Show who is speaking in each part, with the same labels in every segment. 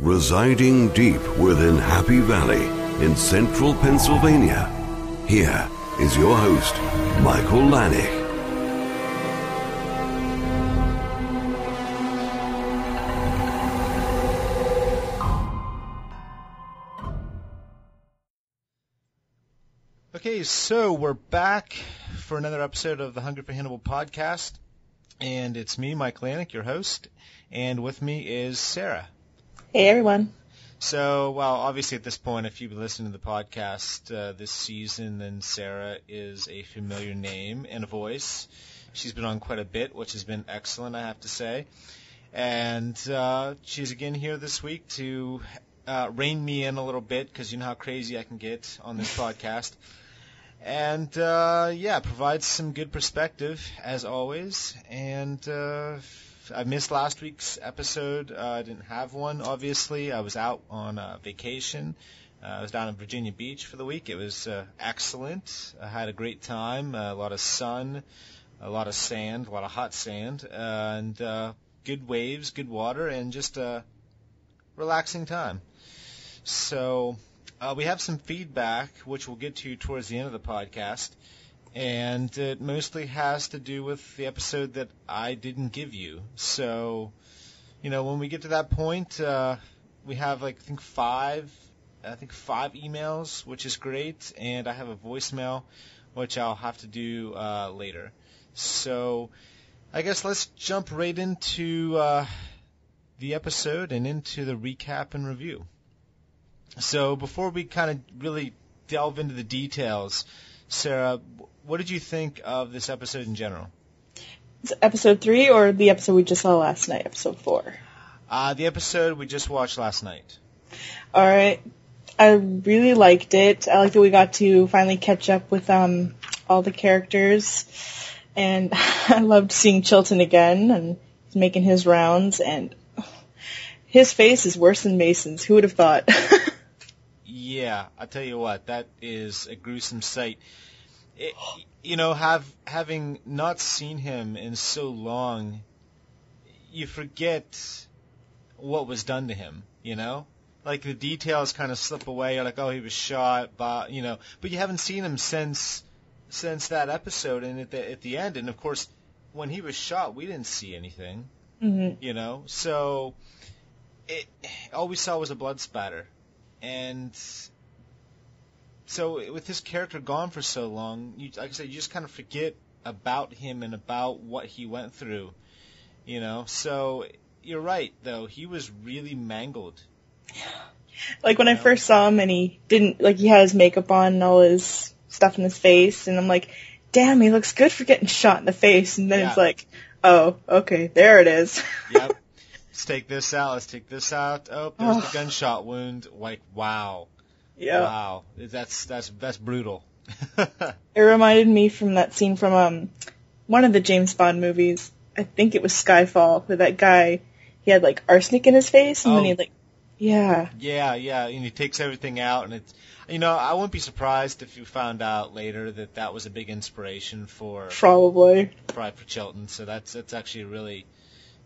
Speaker 1: Residing deep within Happy Valley in central Pennsylvania, here is your host, Michael Lanich.
Speaker 2: Okay, so we're back for another episode of the Hunger for Hannibal podcast. And it's me, Mike Lanich, your host. And with me is Sarah.
Speaker 3: Hey, everyone.
Speaker 2: So, well, obviously at this point, if you've been listening to the podcast uh, this season, then Sarah is a familiar name and a voice. She's been on quite a bit, which has been excellent, I have to say. And uh, she's again here this week to uh, rein me in a little bit because you know how crazy I can get on this podcast. And uh, yeah, provides some good perspective as always. And uh, I missed last week's episode. Uh, I didn't have one, obviously. I was out on uh, vacation. Uh, I was down in Virginia Beach for the week. It was uh, excellent. I had a great time. Uh, a lot of sun, a lot of sand, a lot of hot sand, uh, and uh, good waves, good water, and just a relaxing time. So uh, we have some feedback, which we'll get to towards the end of the podcast and it mostly has to do with the episode that I didn't give you. So, you know, when we get to that point, uh, we have like I think five, I think five emails, which is great, and I have a voicemail, which I'll have to do uh, later. So, I guess let's jump right into uh, the episode and into the recap and review. So, before we kind of really delve into the details, Sarah, what did you think of this episode in general?
Speaker 3: Is it episode three or the episode we just saw last night, episode four?
Speaker 2: Uh, the episode we just watched last night.
Speaker 3: All right. I really liked it. I like that we got to finally catch up with um all the characters, and I loved seeing Chilton again and making his rounds. And his face is worse than Mason's. Who would have thought?
Speaker 2: yeah, I tell you what, that is a gruesome sight it, you know, have having not seen him in so long, you forget what was done to him. You know, like the details kind of slip away. You're like, oh, he was shot, but you know, but you haven't seen him since since that episode and at the at the end. And of course, when he was shot, we didn't see anything.
Speaker 3: Mm-hmm.
Speaker 2: You know, so it all we saw was a blood spatter, and so with his character gone for so long, you, like I said, you just kind of forget about him and about what he went through, you know. So you're right, though he was really mangled.
Speaker 3: Like when I first saw him and he didn't like he had his makeup on and all his stuff in his face, and I'm like, damn, he looks good for getting shot in the face. And then
Speaker 2: Yeah.
Speaker 3: it's like, oh, okay, there it is.
Speaker 2: Yep. let's take this out. Let's take this out. Oh, there's
Speaker 3: Oh.
Speaker 2: the gunshot wound. Like wow,
Speaker 3: yeah.
Speaker 2: wow, that's that's that's brutal.
Speaker 3: It reminded me from that scene from um one of the James Bond movies. I think it was Skyfall, where that guy he had like arsenic in his face, and then
Speaker 2: Oh.
Speaker 3: he like, yeah,
Speaker 2: Yeah, yeah, and he takes everything out, and it's, you know, I wouldn't be surprised if you found out later that that was a big inspiration for
Speaker 3: probably.
Speaker 2: Pride for Chilton. So that's that's actually a really,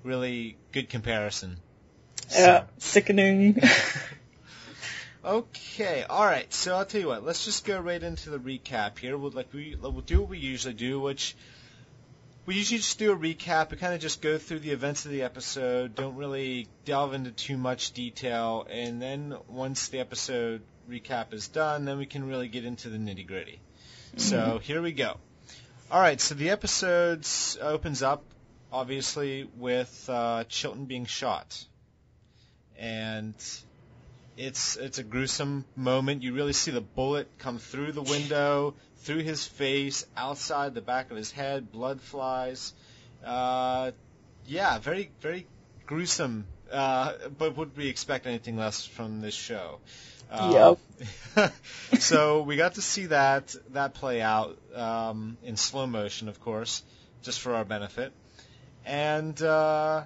Speaker 2: really good comparison.
Speaker 3: Yeah, sickening.
Speaker 2: Okay, all right. So I'll tell you what. Let's just go right into the recap here. We'll like we we'll do what we usually do, which we usually just do a recap. We kind of just go through the events of the episode. Don't really delve into too much detail, and then once the episode recap is done, then we can really get into the nitty gritty. So here we go. All right. So the episode opens up obviously with uh, Chilton being shot, and it's it's a gruesome moment. You really see the bullet come through the window, through his face, outside the back of his head. Blood flies. Uh, yeah, very very gruesome. Uh, but would we expect anything less from this show? Uh, so we got to see that that play out um, in slow motion, of course, just for our benefit, and uh,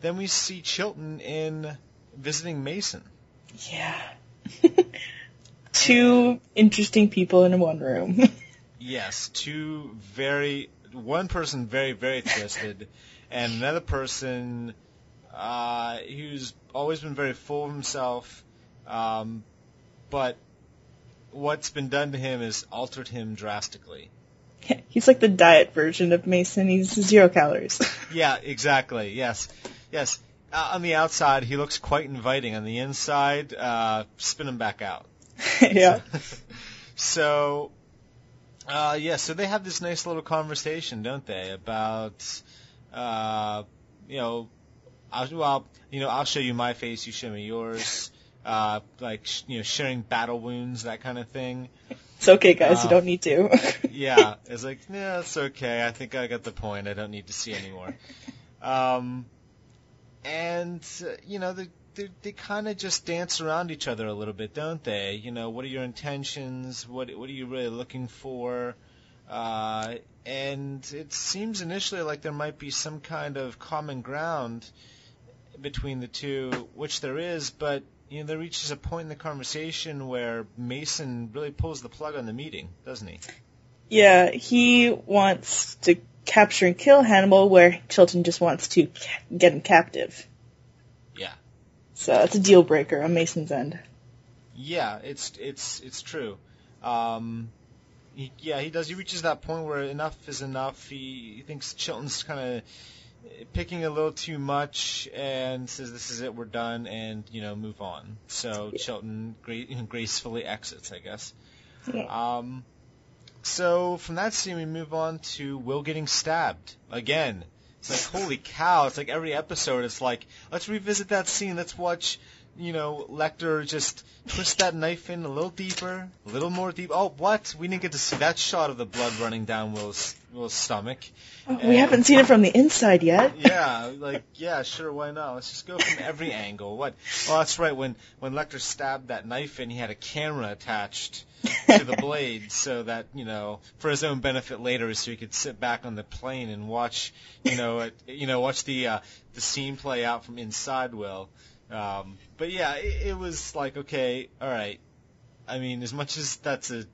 Speaker 2: then we see Chilton in visiting Mason.
Speaker 3: Yeah. Two interesting people in one room.
Speaker 2: Yes, two very one person very very twisted, and another person Uh, who's always been very full of himself, um, but what's been done to him has altered him drastically.
Speaker 3: He's like the diet version of Mason. He's zero calories.
Speaker 2: Yeah, exactly. Yes, yes. Uh, on the outside, he looks quite inviting. On the inside, uh, spin him back out.
Speaker 3: yeah.
Speaker 2: so, uh, yeah, so they have this nice little conversation, don't they, about, uh, you know, I'll, well, you know, I'll show you my face, you show me yours, uh, like, sh- you know, sharing battle wounds, that kind of thing.
Speaker 3: It's okay, guys. you
Speaker 2: Uh,
Speaker 3: don't need to.
Speaker 2: Yeah, it's like, yeah, it's okay. I think I got the point. I don't need to see anymore. Um, and uh, you know, they they, they kind of just dance around each other a little bit, don't they? You know, what are your intentions? What what are you really looking for? Uh, and it seems initially like there might be some kind of common ground between the two, which there is, but you know, there reaches a point in the conversation where Mason really pulls the plug on the meeting, doesn't he?
Speaker 3: yeah, he wants to capture and kill Hannibal, where Chilton just wants to ca- get him captive.
Speaker 2: Yeah.
Speaker 3: So it's a deal breaker on Mason's end.
Speaker 2: Yeah, it's it's it's true. Um, he, yeah, he does. He reaches that point where enough is enough. He, he thinks Chilton's kind of picking a little too much and says, "This is it. We're done," and you know, move on. So
Speaker 3: Yeah.
Speaker 2: Chilton gra- gracefully exits, I guess.
Speaker 3: Yeah.
Speaker 2: Um, so from that scene, we move on to Will getting stabbed again. It's like holy cow! It's like every episode, it's like let's revisit that scene. Let's watch, you know, Lecter just twist that knife in a little deeper, a little more deep. Oh, what? We didn't get to see that shot of the blood running down Will's Will's stomach.
Speaker 3: We haven't seen it from the inside yet.
Speaker 2: Yeah, like yeah, sure, why not? Let's just go from every angle. What? Oh, that's right. When when Lecter stabbed that knife in, he had a camera attached to the blade, so that you know, for his own benefit later, so he could sit back on the plane and watch, you know, it, you know, watch the uh, the scene play out from inside Will. Um, but yeah, it, it was like okay, all right. I mean, as much as that's a,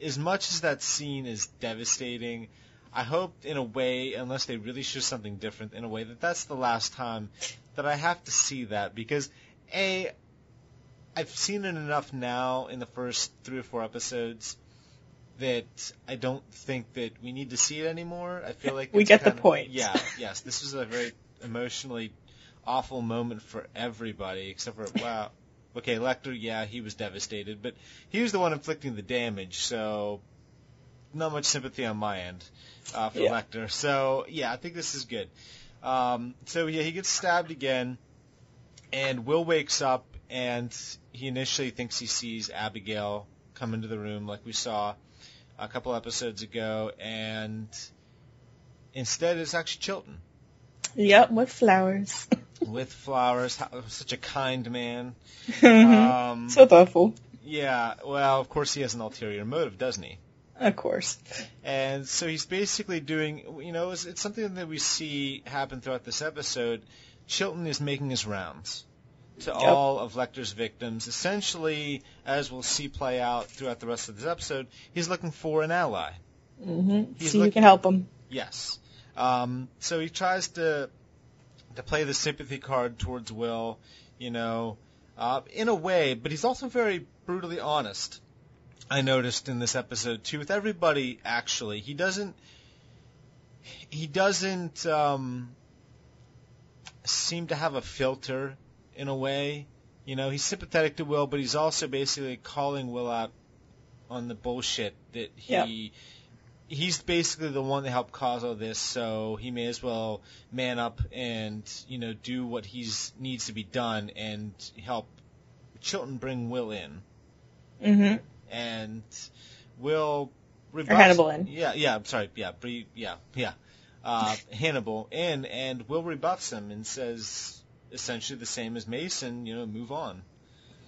Speaker 2: as much as that scene is devastating. I hope in a way, unless they really show something different, in a way that that's the last time that I have to see that because a, I've seen it enough now in the first three or four episodes that I don't think that we need to see it anymore. I feel like
Speaker 3: We get the point.
Speaker 2: Yeah, yes, this was a very emotionally awful moment for everybody except for wow. Okay, Lecter, yeah, he was devastated, but he was the one inflicting the damage, so not much sympathy on my end uh, for
Speaker 3: Yeah.
Speaker 2: Lecter. So yeah, I think this is good. Um, so yeah, he gets stabbed again, and Will wakes up, and he initially thinks he sees Abigail come into the room, like we saw a couple episodes ago, and instead it's actually Chilton
Speaker 3: Yep, with flowers.
Speaker 2: with flowers. How, such a kind man.
Speaker 3: Mhm.
Speaker 2: Um,
Speaker 3: so thoughtful.
Speaker 2: yeah, well, of course he has an ulterior motive, doesn't he?
Speaker 3: Of course.
Speaker 2: And so he's basically doing, you know, it's, it's something that we see happen throughout this episode. Chilton is making his rounds to
Speaker 3: Yep.
Speaker 2: all of Lecter's victims. Essentially, as we'll see play out throughout the rest of this episode, he's looking for an ally.
Speaker 3: hmm
Speaker 2: He's
Speaker 3: See who can help him.
Speaker 2: Yes. Um, so he tries to to play the sympathy card towards Will, you know, uh, in a way, but he's also very brutally honest. I noticed in this episode too, with everybody. Actually, he doesn't. He doesn't um, seem to have a filter in a way. You know, he's sympathetic to Will, but he's also basically calling Will out on the bullshit that he he's basically the one that helped cause all this, so he may as well man up and you know do what he's needs to be done and help Chilton bring Will in
Speaker 3: hmm
Speaker 2: and Will
Speaker 3: Or Hannibal in.
Speaker 2: Yeah, yeah. I'm sorry. Yeah, Bree, yeah, yeah. Uh, Hannibal in, and Will rebuffs him and says essentially the same as Mason. You know, move on,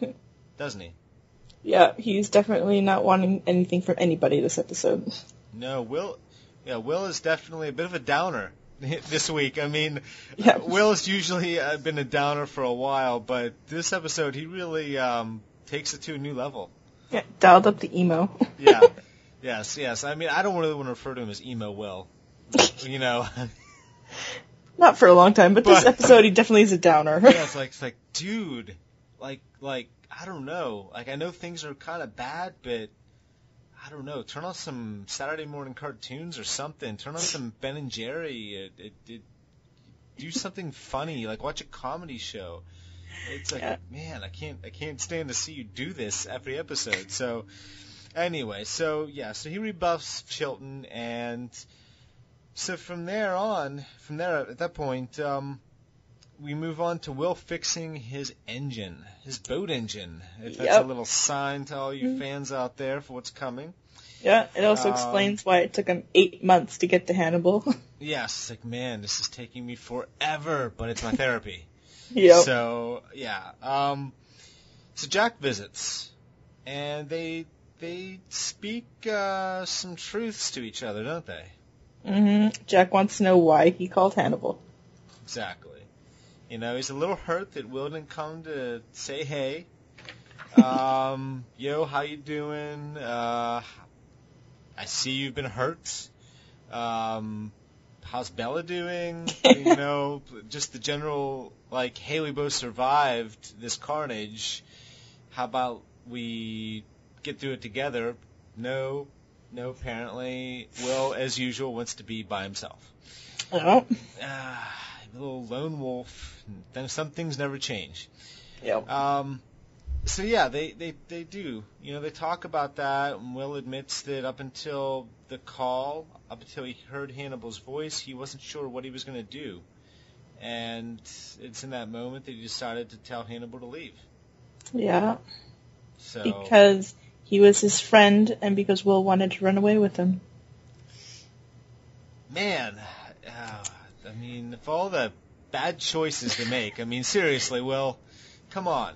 Speaker 2: doesn't he?
Speaker 3: Yeah, he's definitely not wanting anything from anybody this episode.
Speaker 2: No, Will. Yeah, Will is definitely a bit of a downer this week. I mean,
Speaker 3: Yeah.
Speaker 2: uh, Will's usually uh, been a downer for a while, but this episode he really um, takes it to a new level.
Speaker 3: Yeah, dialed up the emo.
Speaker 2: Yeah. yes, yes. I mean, I don't really want to refer to him as emo Will. You know.
Speaker 3: Not for a long time, but, this episode he definitely is a downer.
Speaker 2: yeah, it's like it's like, dude, like like I don't know. Like I know things are kind of bad, but I don't know. Turn on some Saturday morning cartoons or something. Turn on some Ben and Jerry. It, it, it, do something funny. Like watch a comedy show. It's like,
Speaker 3: Yeah.
Speaker 2: man, I can't I can't stand to see you do this every episode. So anyway, so yeah, so he rebuffs Chilton and so from there on, from there at that point, um, we move on to Will fixing his engine, his boat engine. If that's
Speaker 3: Yep.
Speaker 2: a little sign to all you fans out there for what's coming.
Speaker 3: yeah, it also
Speaker 2: Um,
Speaker 3: explains why it took him eight months to get to Hannibal.
Speaker 2: Yes, it's like man, this is taking me forever, but it's my therapy.
Speaker 3: yep.
Speaker 2: So yeah, um, so Jack visits, and they they speak uh, some truths to each other, don't they?
Speaker 3: Mm-hmm. Jack wants to know why he called Hannibal.
Speaker 2: Exactly. You know, he's a little hurt that Will didn't come to say hey. Um, yo, how you doing? Uh, I see you've been hurt. Um, how's Bella doing? you know, just the general like, hey, we both survived this carnage. How about we get through it together? No, no. Apparently, Will, as usual, wants to be by himself
Speaker 3: Oh.
Speaker 2: ah, little lone wolf. Then some things never change.
Speaker 3: Yep.
Speaker 2: Um, so yeah, they, they, they do. You know, they talk about that, and Will admits that up until the call, up until he heard Hannibal's voice, he wasn't sure what he was going to do. And it's in that moment that he decided to tell Hannibal to leave.
Speaker 3: Yeah.
Speaker 2: So
Speaker 3: Because he was his friend and because Will wanted to run away with him.
Speaker 2: man, uh, I mean, of all the bad choices to make, I mean, seriously, Will, come on.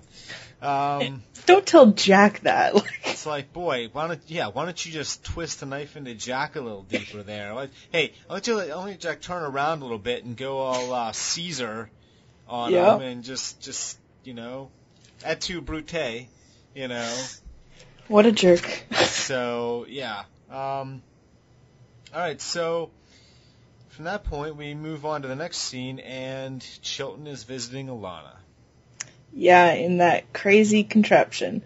Speaker 2: Um,
Speaker 3: Don't tell Jack that.
Speaker 2: It's like, boy, why don't yeah, why don't you just twist the knife into Jack a little deeper there? Like, hey, why don't you let, why don't Jack turn around a little bit and go all uh, Caesar on him and just just you know, et tu brute, you know.
Speaker 3: what a jerk.
Speaker 2: So yeah. Um, all right, so from that point we move on to the next scene, and Chilton is visiting Alana.
Speaker 3: Yeah, in that crazy contraption.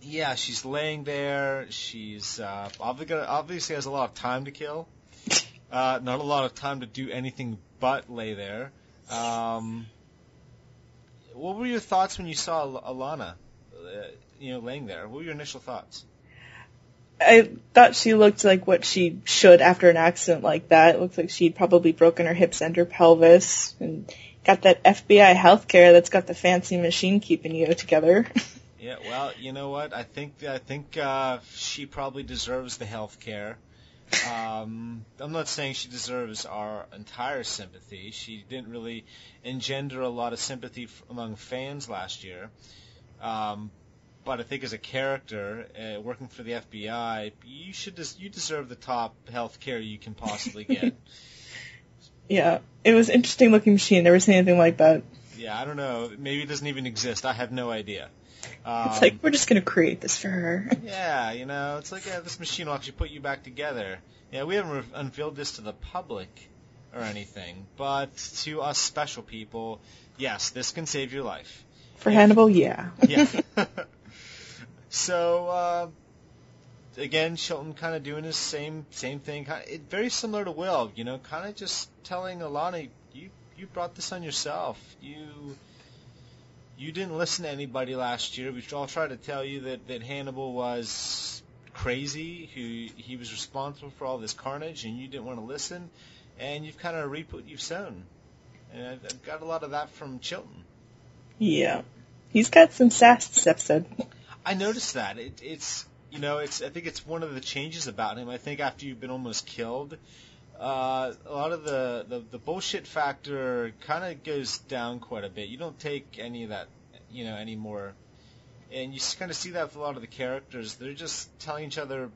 Speaker 2: Yeah, she's laying there. She's uh, obviously, obviously has a lot of time to kill. Uh, not a lot of time to do anything but lay there. Um, what were your thoughts when you saw Al- Alana, uh, you know, laying there? What were your initial thoughts?
Speaker 3: I thought she looked like what she should after an accident like that. It looked like she'd probably broken her hips and her pelvis and got that FBI healthcare that's got the fancy machine keeping you together.
Speaker 2: Yeah, well, you know what? I think I think uh, she probably deserves the health care. Um, I'm not saying she deserves our entire sympathy. She didn't really engender a lot of sympathy among fans last year. Um, but I think as a character uh, working for the FBI, you should des- you deserve the top health care you can possibly get.
Speaker 3: yeah, it was interesting looking machine. Never seen anything like that.
Speaker 2: yeah, I don't know. Maybe it doesn't even exist. I have no idea. Um,
Speaker 3: It's like we're just gonna create this for her.
Speaker 2: Yeah, you know, it's like yeah, this machine will actually put you back together. Yeah, we haven't re- unveiled this to the public or anything, but to us special people, yes, this can save your life.
Speaker 3: For Hannibal, yeah.
Speaker 2: Yeah. so uh, again, Chilton kind of doing his same same thing, kind it, very similar to Will. You know, kind of just telling Alana, you you brought this on yourself. You you didn't listen to anybody last year. We all tried to tell you that that Hannibal was crazy, who he was responsible for all this carnage, and you didn't want to listen. And you've kind of reaped what you've sown. And I've, I've got a lot of that from Chilton.
Speaker 3: Yeah. He's got some sass this episode.
Speaker 2: I noticed that. It, it's you know, it's I think it's one of the changes about him. I think after you've been almost killed, uh, a lot of the, the, the bullshit factor kind of goes down quite a bit. You don't take any of that, you know, anymore. And you kind of see that with a lot of the characters. They're just telling each other,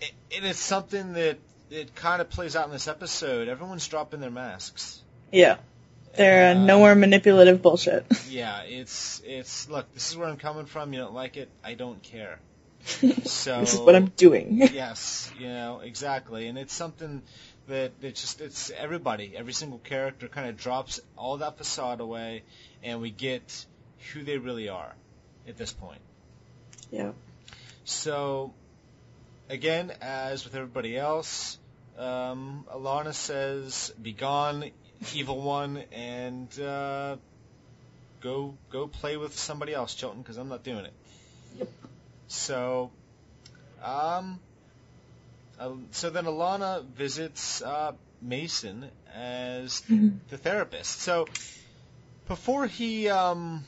Speaker 2: and it's something that it kind of plays out in this episode. Everyone's dropping their masks.
Speaker 3: Yeah. They're uh, no more manipulative bullshit.
Speaker 2: Yeah, it's it's look. This is where I'm coming from. You don't like it. I don't care. So
Speaker 3: this is what I'm doing.
Speaker 2: yes, you know exactly, and it's something that it's just it's everybody, every single character kind of drops all that facade away, and we get who they really are at this point.
Speaker 3: Yeah.
Speaker 2: So, again, as with everybody else, um, Alana says, "Be gone, evil one," and uh, go go play with somebody else, Chilton, because I'm not doing it.
Speaker 3: Yep.
Speaker 2: So, um, uh, so then Alana visits uh, Mason as the therapist. So before he um,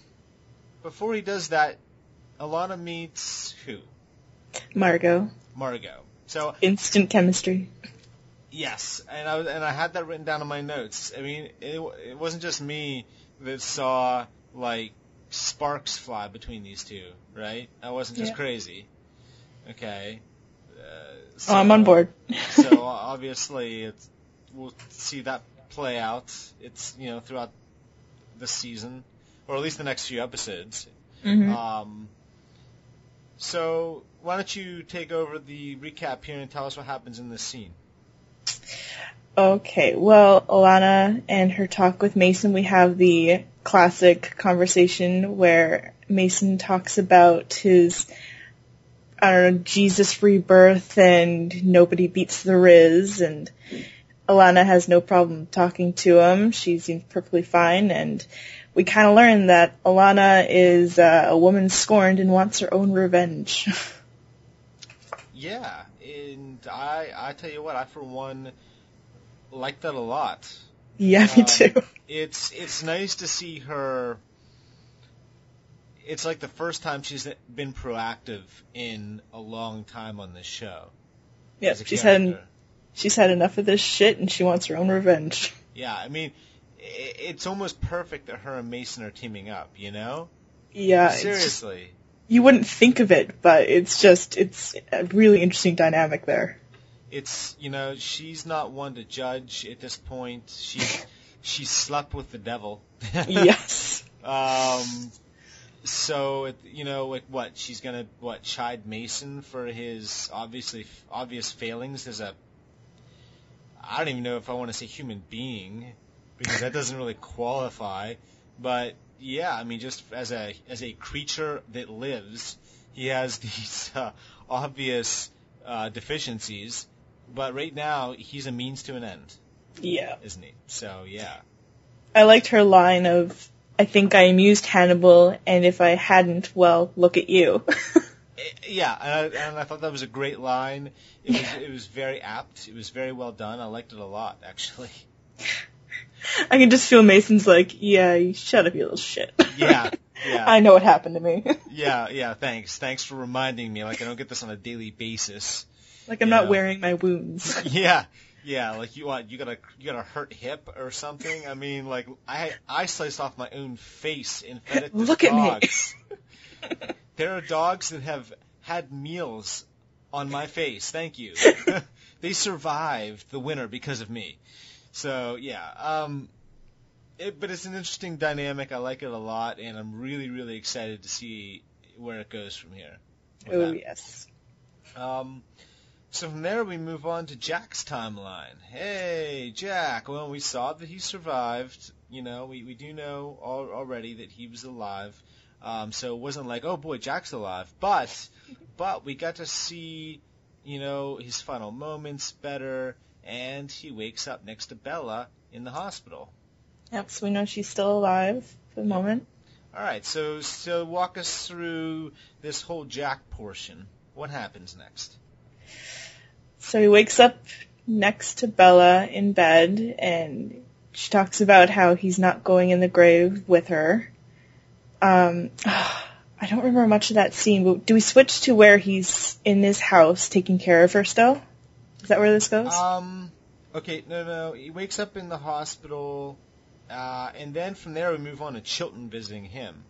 Speaker 2: before he does that, Alana meets who?
Speaker 3: Margot.
Speaker 2: Margot. So
Speaker 3: Instant chemistry.
Speaker 2: Yes, and I and I had that written down in my notes. I mean, it, it wasn't just me that saw like sparks fly between these two, right? I wasn't just
Speaker 3: Yeah.
Speaker 2: crazy. Okay. Uh,
Speaker 3: oh, I'm on board.
Speaker 2: so obviously, it's, we'll see that play out. It's you know throughout the season, or at least the next few episodes.
Speaker 3: Mhm.
Speaker 2: Um, so why don't you take over the recap here and tell us what happens in this scene?
Speaker 3: Okay, well, Alana and her talk with Mason, we have the classic conversation where Mason talks about his, I don't know, Jesus rebirth and nobody beats the Riz, and Alana has no problem talking to him. She seems perfectly fine, and we kind of learn that Alana is uh, a woman scorned and wants her own revenge.
Speaker 2: Yeah, and I I tell you what, I for one like that a lot.
Speaker 3: yeah, me
Speaker 2: Um,
Speaker 3: too.
Speaker 2: It's it's nice to see her. It's like the first time she's been proactive in a long time on this show.
Speaker 3: Yeah, she's had she's had enough of this shit, and she wants her own revenge.
Speaker 2: Yeah, I mean, it's almost perfect that her and Mason are teaming up. You know,
Speaker 3: Yeah, it's
Speaker 2: seriously.
Speaker 3: You wouldn't think of it, but it's just it's a really interesting dynamic there.
Speaker 2: It's you know she's not one to judge at this point. She she slept with the devil.
Speaker 3: yes.
Speaker 2: Um, so it, you know, like what she's gonna what chide Mason for his obviously obvious failings as a I don't even know if I want to say human being because that doesn't really qualify. But yeah, I mean, just as a as a creature that lives, he has these uh, obvious uh, deficiencies. But right now, he's a means to an end,
Speaker 3: Yeah.
Speaker 2: isn't he? So yeah.
Speaker 3: I liked her line of I think I amused Hannibal, and if I hadn't, well, look at you.
Speaker 2: Yeah, and I, and I thought that was a great line. It was it was very apt. It was very well done. I liked it a lot, actually.
Speaker 3: I can just feel Mason's like, yeah, you shut up, you little shit.
Speaker 2: Yeah, yeah,
Speaker 3: I know what happened to me.
Speaker 2: yeah, yeah. Thanks, thanks for reminding me. Like I don't get this on a daily basis.
Speaker 3: like I'm not
Speaker 2: Yeah.
Speaker 3: wearing my wounds.
Speaker 2: Yeah, yeah. Like you want you got a you got a hurt hip or something. I mean, like I I sliced off my own face and fed it to
Speaker 3: Look at me.
Speaker 2: There are dogs that have had meals on my face. Thank you. they survived the winter because of me. So yeah, um, it, but it's an interesting dynamic. I like it a lot, and I'm really, really excited to see where it goes from here.
Speaker 3: oh
Speaker 2: that.
Speaker 3: yes.
Speaker 2: Um, so from there we move on to Jack's timeline. Hey, Jack. Well, we saw that he survived. You know, we, we do know al- already that he was alive. Um, so it wasn't like, oh boy, Jack's alive. But, but we got to see, you know, his final moments better, and he wakes up next to Bella in the hospital.
Speaker 3: Yep. So we know she's still alive for the moment.
Speaker 2: All right, so so walk us through this whole Jack portion. What happens next?
Speaker 3: So he wakes up next to Bella in bed, and she talks about how he's not going in the grave with her. Um, I don't remember much of that scene, but do we switch to where he's in his house taking care of her still? Is that where this goes?
Speaker 2: Um. Okay. No. No. He wakes up in the hospital, uh, and then from there we move on to Chilton visiting him.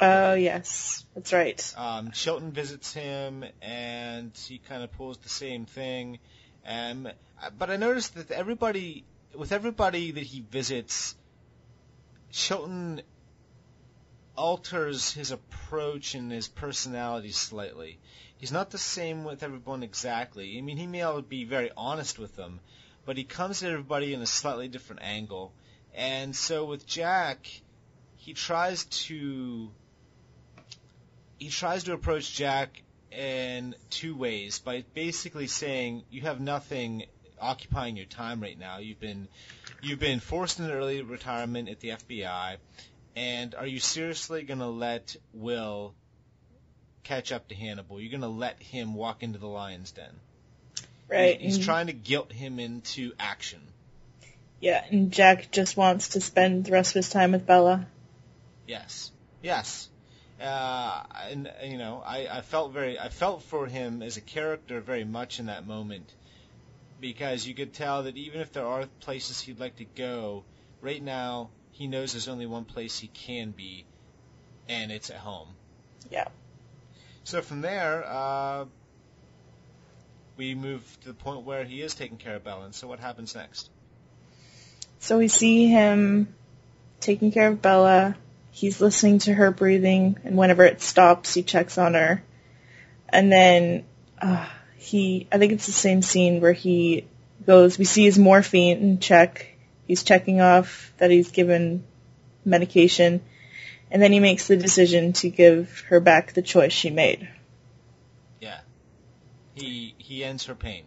Speaker 3: Oh, yes. That's right.
Speaker 2: Um, Chilton visits him, and he kind of pulls the same thing. Um, but I noticed that everybody, with everybody that he visits, Chilton alters his approach and his personality slightly. He's not the same with everyone exactly. I mean, he may all be very honest with them, but he comes at everybody in a slightly different angle. And so with Jack, he tries to he tries to approach Jack in two ways by basically saying you have nothing occupying your time right now. You've been you've been forced into early retirement at the FBI, and are you seriously going to let Will catch up to Hannibal? You're going to let him walk into the lion's den.
Speaker 3: Right.
Speaker 2: He's trying to guilt him into action.
Speaker 3: Yeah, and Jack just wants to spend the rest of his time with Bella.
Speaker 2: Yes. Yes. Uh, and you know, I, I felt very, I felt for him as a character very much in that moment, because you could tell that even if there are places he'd like to go, right now he knows there's only one place he can be, and it's at home.
Speaker 3: Yeah.
Speaker 2: So from there, uh, we move to the point where he is taking care of Bella. So what happens next?
Speaker 3: So we see him taking care of Bella. He's listening to her breathing, and whenever it stops, he checks on her. And then uh, he, I think it's the same scene where he goes. We see his morphine check. He's checking off that he's given medication, and then he makes the decision to give her back the choice she made.
Speaker 2: Yeah. He he ends her pain.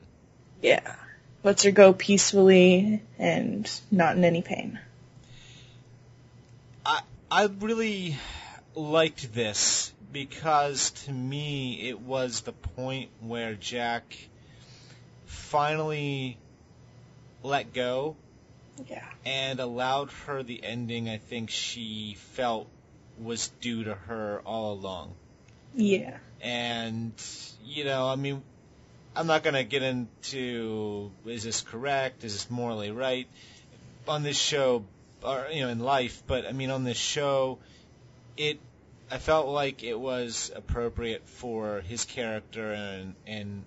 Speaker 3: Yeah, lets her go peacefully and not in any pain.
Speaker 2: I I really liked this because to me it was the point where Jack finally let go
Speaker 3: Yeah.
Speaker 2: and allowed her the ending I think she felt was due to her all along.
Speaker 3: Yeah.
Speaker 2: And you know, I mean, I'm not going to get into is this correct, is this morally right on this show, or you know, in life. But I mean, on this show, it I felt like it was appropriate for his character and and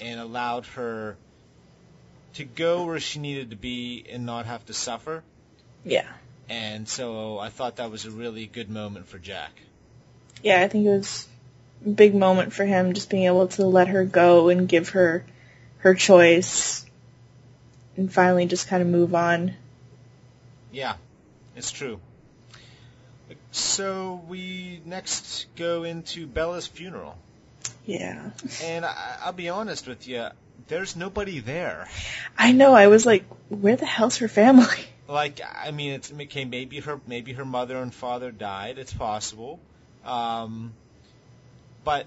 Speaker 2: and allowed her to go where she needed to be and not have to suffer.
Speaker 3: Yeah.
Speaker 2: And so I thought that was a really good moment for Jack.
Speaker 3: Yeah, I think it was a big moment for him just being able to let her go and give her her choice and finally just kind of move on.
Speaker 2: Yeah, it's true. So we next go into Bella's funeral,
Speaker 3: Yeah.
Speaker 2: and I, I'll be honest with you, there's nobody there.
Speaker 3: I know, I was like, where the hell's her family?
Speaker 2: Like, I mean, it's okay. Maybe her, maybe her mother and father died. It's possible, um, but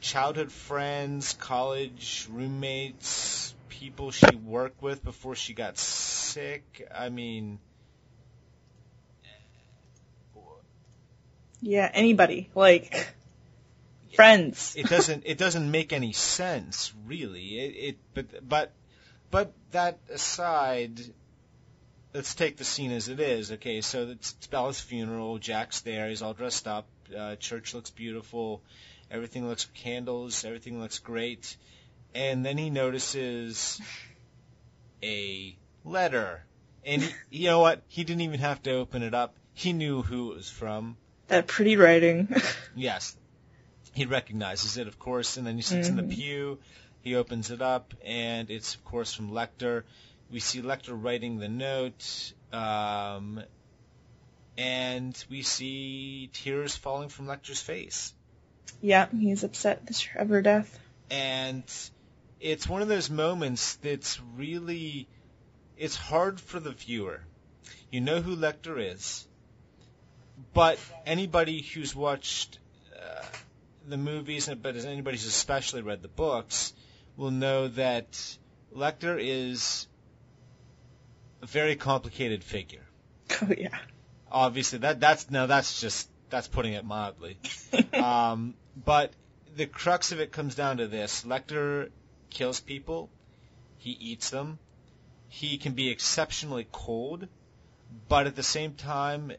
Speaker 2: childhood friends, college roommates, people she worked with before she got sick. I mean,
Speaker 3: Yeah, anybody. Like, friends.
Speaker 2: it doesn't it doesn't make any sense really it, it but but but that aside let's take the scene as it is okay so it's, it's Bella's funeral Jack's there he's all dressed up uh, church looks beautiful everything looks candles everything looks great and then he notices a letter and he, you know what he didn't even have to open it up he knew who it was from
Speaker 3: That pretty writing.
Speaker 2: Yes. He recognizes it, of course, and then he sits in the
Speaker 3: Mhm.
Speaker 2: pew. He opens it up, and it's, of course, from Lecter. We see Lecter writing the note, um, and we see tears falling from Lecter's face.
Speaker 3: yeah, he's upset her death.
Speaker 2: And it's one of those moments that's really, it's hard for the viewer. You know who Lecter is, but anybody who's watched uh, the movies, but as anybody who's especially read the books, will know that Lecter is very complicated figure.
Speaker 3: Oh yeah.
Speaker 2: Obviously, that that's now that's just that's putting it mildly. um, but the crux of it comes down to this: Lecter kills people, he eats them, he can be exceptionally cold, but at the same time,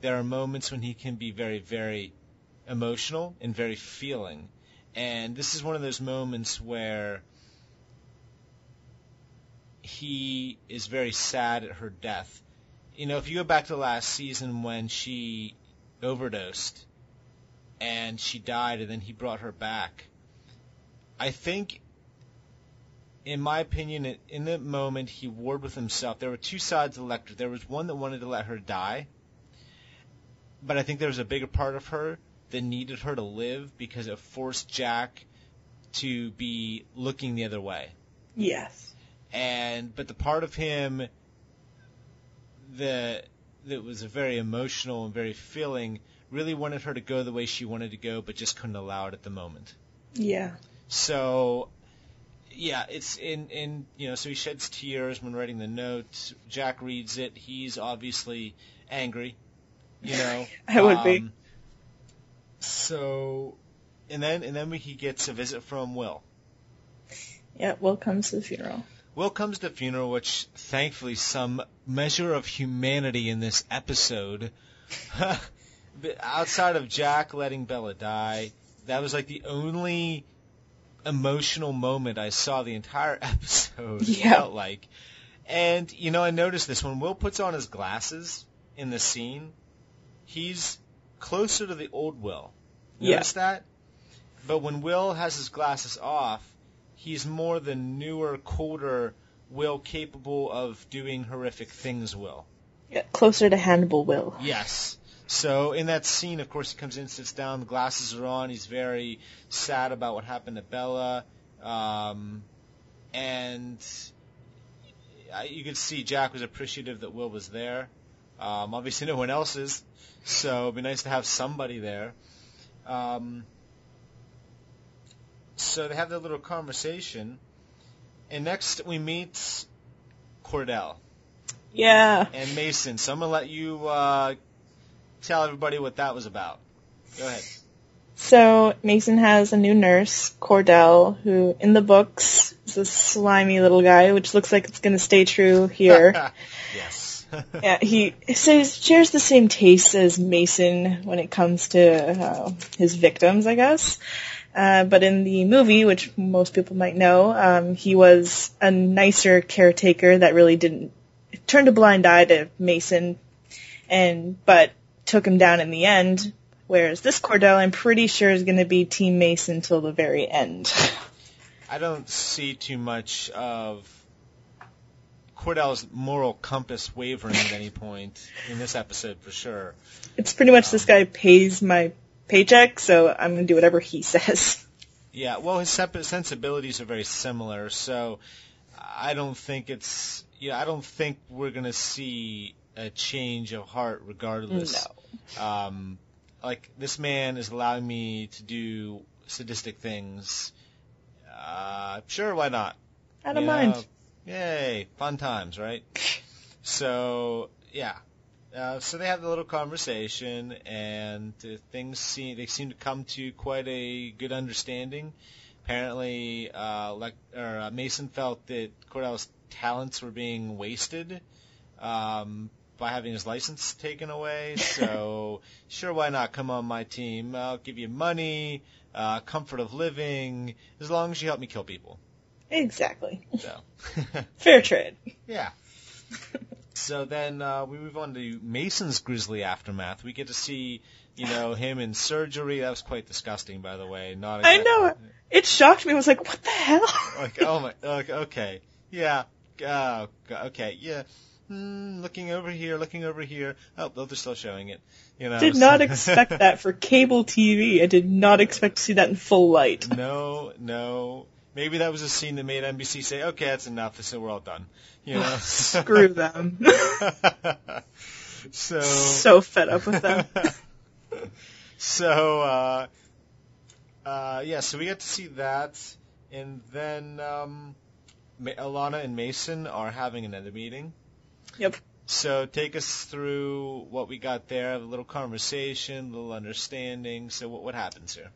Speaker 2: there are moments when he can be very, very emotional and very feeling. And this is one of those moments where he is very sad at her death. You know, if you go back to last season when she overdosed and she died and then he brought her back, I think in my opinion, in- the moment he warred with himself. There were two sides of Lecter. There was one that wanted to let her die, but I think there was a bigger part of her that needed her to live because it forced Jack to be looking the other way.
Speaker 3: Yes.
Speaker 2: And but the part of him that that was very emotional and very feeling really wanted her to go the way she wanted to go, but just couldn't allow it at the moment.
Speaker 3: Yeah.
Speaker 2: So, yeah, it's in in you know. So he sheds tears when writing the note. Jack reads it. He's obviously angry. You know,
Speaker 3: I would be.
Speaker 2: Um, So, and then and then he gets a visit from Will.
Speaker 3: Yeah, Will comes to the funeral.
Speaker 2: Will comes to the funeral, which thankfully some measure of humanity in this episode. Outside of Jack letting Bella die, that was like the only emotional moment I saw the entire episode.
Speaker 3: Yeah.
Speaker 2: Felt like, and you know, I noticed this when Will puts on his glasses in the scene, he's closer to the old Will.
Speaker 3: Yeah.
Speaker 2: That? But when Will has his glasses off, he's more the newer, colder Will capable of doing horrific things Will.
Speaker 3: Yeah, closer to Hannibal Will.
Speaker 2: Yes. So in that scene, of course, he comes in, sits down, the glasses are on. He's very sad about what happened to Bella, um, and I- you could see Jack was appreciative that Will was there. Um, obviously, no one else is, so it'd be nice to have somebody there. Um, so they have their little conversation, and next we meet Cordell
Speaker 3: Yeah.
Speaker 2: and Mason. So I'm gonna let you uh, tell everybody what that was about. Go ahead.
Speaker 3: So Mason has a new nurse, Cordell, who in the books is a slimy little guy, which looks like it's going to stay true here.
Speaker 2: yes.
Speaker 3: yeah, he says shares the same taste as Mason when it comes to uh, his victims, I guess. Uh, but in the movie, which most people might know, um, he was a nicer caretaker that really didn't turned a blind eye to Mason, and but took him down in the end. Whereas this Cordell, I'm pretty sure is going to be Team Mason till the very end.
Speaker 2: I don't see too much of Cordell's moral compass wavering at any point in this episode for sure.
Speaker 3: it's pretty much this guy pays my paycheck, so I'm going to do whatever he says.
Speaker 2: Yeah, well, his sensibilities are very similar, so I don't think it's. Yeah, I don't think we're gonna see a change of heart regardless.
Speaker 3: No.
Speaker 2: Um, like this man is allowing me to do sadistic things. Uh, sure, why not?
Speaker 3: I don't
Speaker 2: You
Speaker 3: mind.
Speaker 2: know, Yay, fun times, right? So yeah, uh, so they have the little conversation, and uh, things seem they seem to come to quite a good understanding. Apparently, uh, like, or, uh, Mason felt that Cordell's talents were being wasted um, by having his license taken away. So sure, why not come on my team? I'll give you money, uh, comfort of living, as long as you help me kill people.
Speaker 3: Exactly.
Speaker 2: So.
Speaker 3: Fair trade.
Speaker 2: Yeah. So then uh, we move on to Mason's grisly aftermath. We get to see, you know, him in surgery. That was quite disgusting, by the way. Not
Speaker 3: I know. It shocked me. I was like, what the hell?
Speaker 2: Like, oh my. Okay, okay. yeah. Oh, okay. Yeah. Mm, looking over here, looking over here. Oh, oh, they're still showing it. You know.
Speaker 3: did
Speaker 2: so-
Speaker 3: not expect that for cable TV. I did not expect to see that in full light.
Speaker 2: No, no. Maybe that was a scene that made NBC say, "Okay, that's enough. So we're all done." You know.
Speaker 3: Screw them.
Speaker 2: so.
Speaker 3: so fed up with them.
Speaker 2: so uh, uh, yeah, so we get to see that, and then um, Ma- Alana and Mason are having another meeting.
Speaker 3: Yep.
Speaker 2: So take us through what we got there, a little conversation, a little understanding. So what what happens here?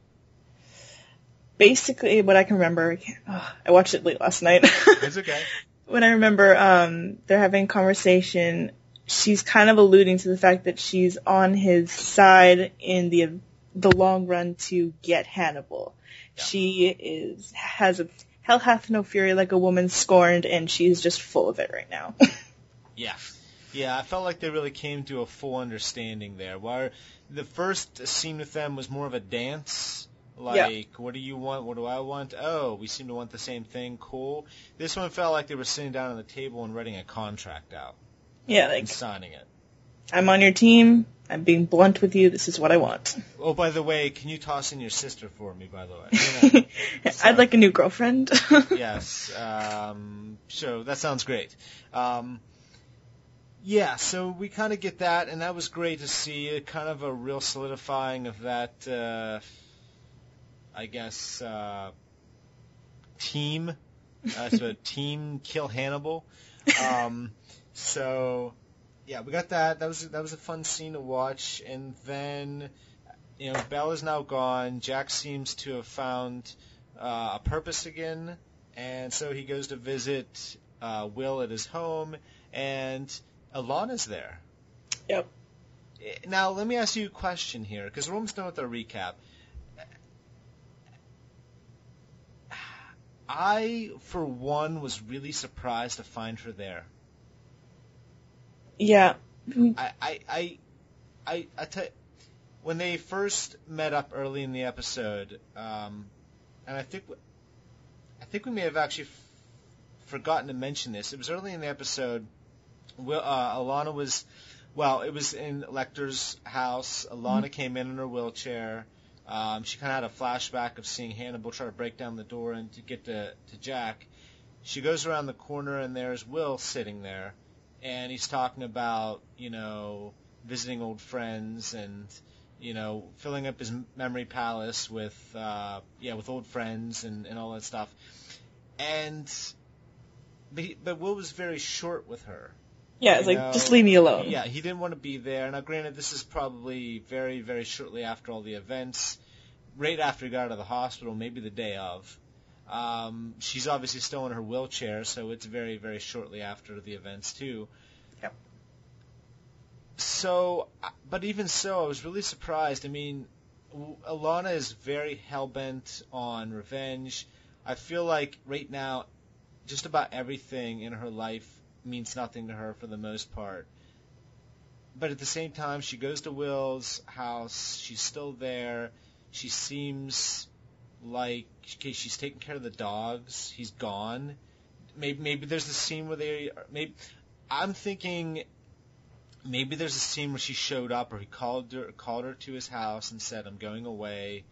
Speaker 3: Basically, what I can remember, ugh, I watched it late last night.
Speaker 2: It's okay.
Speaker 3: when I remember um, they're having a conversation, she's kind of alluding to the fact that she's on his side in the the long run to get Hannibal. She is has a hell hath no fury like a woman scorned, and she's just full of it right now.
Speaker 2: Yeah. Yeah, I felt like they really came to a full understanding there. Where the first scene with them was more of a dance, Like, what do you want? What do I want? Oh, we seem to want the same thing. Cool. This one felt like they were sitting down on the table and writing a contract out
Speaker 3: Yeah,
Speaker 2: and
Speaker 3: like
Speaker 2: signing it.
Speaker 3: I'm on your team. I'm being blunt with you. This is what I want.
Speaker 2: Oh, by the way, can you toss in your sister for me? By the way, You know,
Speaker 3: I'd like a new girlfriend.
Speaker 2: yes. Um, so that sounds great. Um, yeah, so we kind of get that, and that was great to see. Kind of a real solidifying of that. Uh, I guess uh, team. Uh, so team kill Hannibal. Um, so yeah, we got that. That was that was a fun scene to watch, and then you know Bell is now gone. Jack seems to have found uh, a purpose again, and so he goes to visit uh, Will at his home, and Alana's there.
Speaker 3: Yep.
Speaker 2: Eh, Now let me ask you a question here, because we're almost done with our recap. I, for one, was really surprised to find her there.
Speaker 3: yeah.
Speaker 2: I, I, I, I, I tell when they first met up early in the episode, um, and I think, I think we may have actually f- forgotten to mention this. It was early in the episode. Will, uh, Alana was, well, it was in Lecter's house. Alana came in in her wheelchair. Um, she kind of had a flashback of seeing Hannibal try to break down the door and to get to, to Jack. She goes around the corner and there's Will sitting there, and he's talking about you know visiting old friends and you know filling up his memory palace with uh, yeah with old friends and, and all that stuff. And but, he, but Will was very short with her.
Speaker 3: Yeah, it's
Speaker 2: You
Speaker 3: like
Speaker 2: know,
Speaker 3: just leave me alone.
Speaker 2: Yeah, he didn't want to be there. Now, granted, this is probably very, very shortly after all the events, right after he got out of the hospital, maybe the day of. Um, she's obviously still in her wheelchair, so it's very, very shortly after the events too.
Speaker 3: Yep.
Speaker 2: So, uh, but even so, I was really surprised. I mean, w- Alana is very hell bent on revenge. I feel like right now, just about everything in her life means nothing to her for the most part. But at the same time, she goes to Will's house. She's still there. She seems like okay, she's taking care of the dogs. He's gone. Maybe maybe there's a scene where they maybe I'm thinking maybe there's a scene where she showed up or he called her called her to his house and said I'm going away.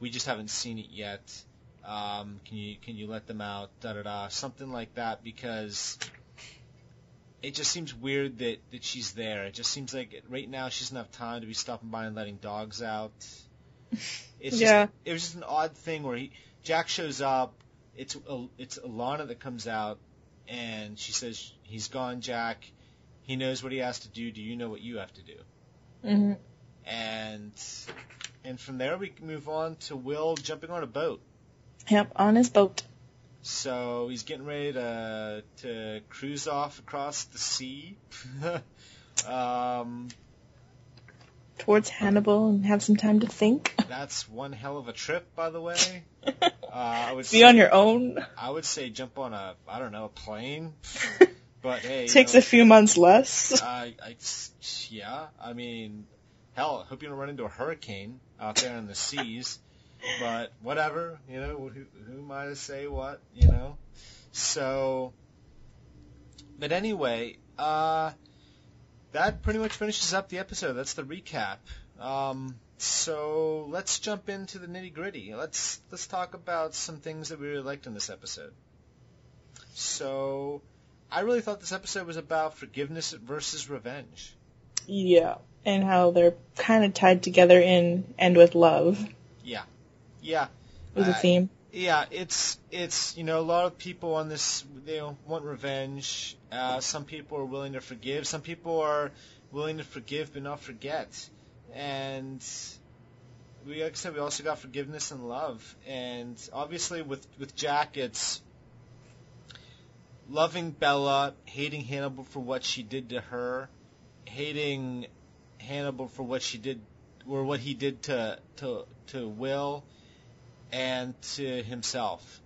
Speaker 2: We just haven't seen it yet. Um, can you can you let them out? Da da da. Something like that because it just seems weird that that she's there. It just seems like right now she doesn't have time to be stopping by and letting dogs out. It's
Speaker 3: Yeah.
Speaker 2: just, it was just an odd thing where he Jack shows up. It's it's Alana that comes out, and she says he's gone. Jack, he knows what he has to do. Do you know what you have to do?
Speaker 3: hmm
Speaker 2: And and from there we move on to Will jumping on a boat.
Speaker 3: Yep, on his boat.
Speaker 2: So he's getting ready to to cruise off across the sea. um,
Speaker 3: Towards Hannibal and have some time to think.
Speaker 2: that's one hell of a trip, by the way. Uh, I would
Speaker 3: Be
Speaker 2: say,
Speaker 3: on your own.
Speaker 2: I would say jump on a I don't know a plane, but hey,
Speaker 3: Takes
Speaker 2: know,
Speaker 3: a few months less.
Speaker 2: I, I yeah, I mean, hell, I hope you don't run into a hurricane out there in the seas. But whatever, you know, who, who am I to say what, you know? So, but anyway, uh, that pretty much finishes up the episode. That's the recap. Um, so let's jump into the nitty gritty. Let's let's talk about some things that we really liked in this episode. So, I really thought this episode was about forgiveness versus revenge.
Speaker 3: Yeah. And how they're kind of tied together in and with love
Speaker 2: Yeah,
Speaker 3: was a theme.
Speaker 2: Yeah, it's it's you know a lot of people on this they want revenge. Uh, some people are willing to forgive. Some people are willing to forgive but not forget. And we like I said, we also got forgiveness and love. And obviously with with Jack, it's loving Bella, hating Hannibal for what she did to her, hating Hannibal for what she did or what he did to to to Will and to himself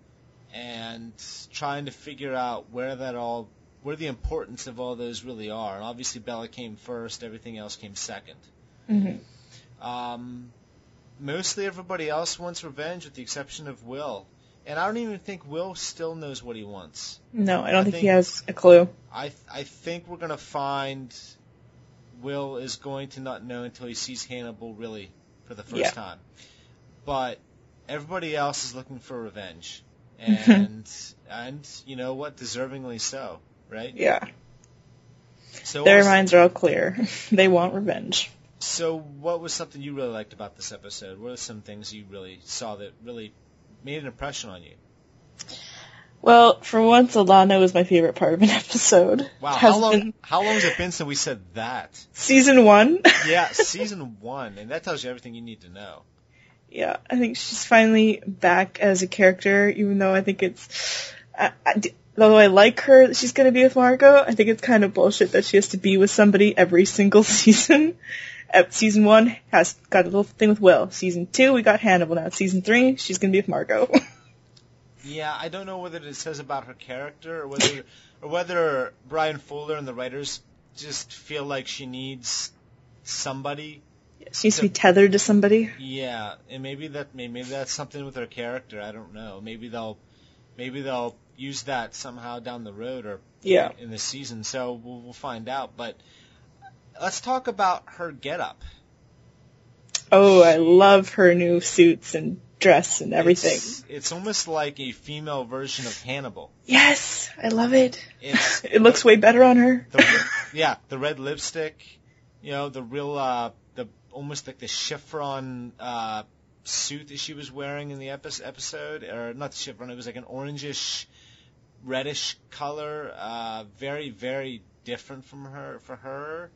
Speaker 2: and trying to figure out where that all where the importance of all those really are and obviously Bella came first everything else came second
Speaker 3: hmm
Speaker 2: um, mostly everybody else wants revenge, with the exception of Will. And I don't even think Will still knows what he wants.
Speaker 3: No, I don't
Speaker 2: I
Speaker 3: think, he has a clue.
Speaker 2: I I think we're gonna find Will is going to not know until he sees Hannibal really for the first
Speaker 3: Yeah.
Speaker 2: time. But everybody else is looking for revenge, mm-hmm. and and you know what, deservingly so, right?
Speaker 3: Yeah.
Speaker 2: So
Speaker 3: Their
Speaker 2: was-
Speaker 3: minds are all clear. they want revenge.
Speaker 2: So what was something you really liked about this episode? What are some things you really saw that really made an impression on you?
Speaker 3: Well, for once, Alana was my favorite part of an episode.
Speaker 2: Wow,
Speaker 3: Has
Speaker 2: how long
Speaker 3: been
Speaker 2: how long has it been since we said that?
Speaker 3: season one.
Speaker 2: Yeah, season one, and that tells you everything you need to know.
Speaker 3: Yeah, I think she's finally back as a character, even though I think it's, I, I although I like her, she's gonna be with Margot, I think it's kind of bullshit that she has to be with somebody every single season. Season one has got a little thing with Will. Season two, we got Hannibal. Now season three, she's gonna be with Margot.
Speaker 2: Yeah, I don't know whether it says about her character or whether or whether Bryan Fuller and the writers just feel like she needs somebody.
Speaker 3: She needs to be tethered to somebody.
Speaker 2: Yeah, and maybe that maybe that's something with her character. I don't know. Maybe they'll maybe they'll use that somehow down the road or
Speaker 3: Yeah.
Speaker 2: in the season. So we'll, we'll find out. But let's talk about her getup.
Speaker 3: Oh, I love her new suits and dress and everything.
Speaker 2: It's, it's almost like a female version of Hannibal.
Speaker 3: Yes, I love it.
Speaker 2: It's
Speaker 3: It looks way better on her.
Speaker 2: the, yeah, the red lipstick, you know, the real, uh, almost like the chiffon uh, suit that she was wearing in the epi- episode, or not the chiffon, it was like an orangish, reddish color, uh, very, very different from her for her.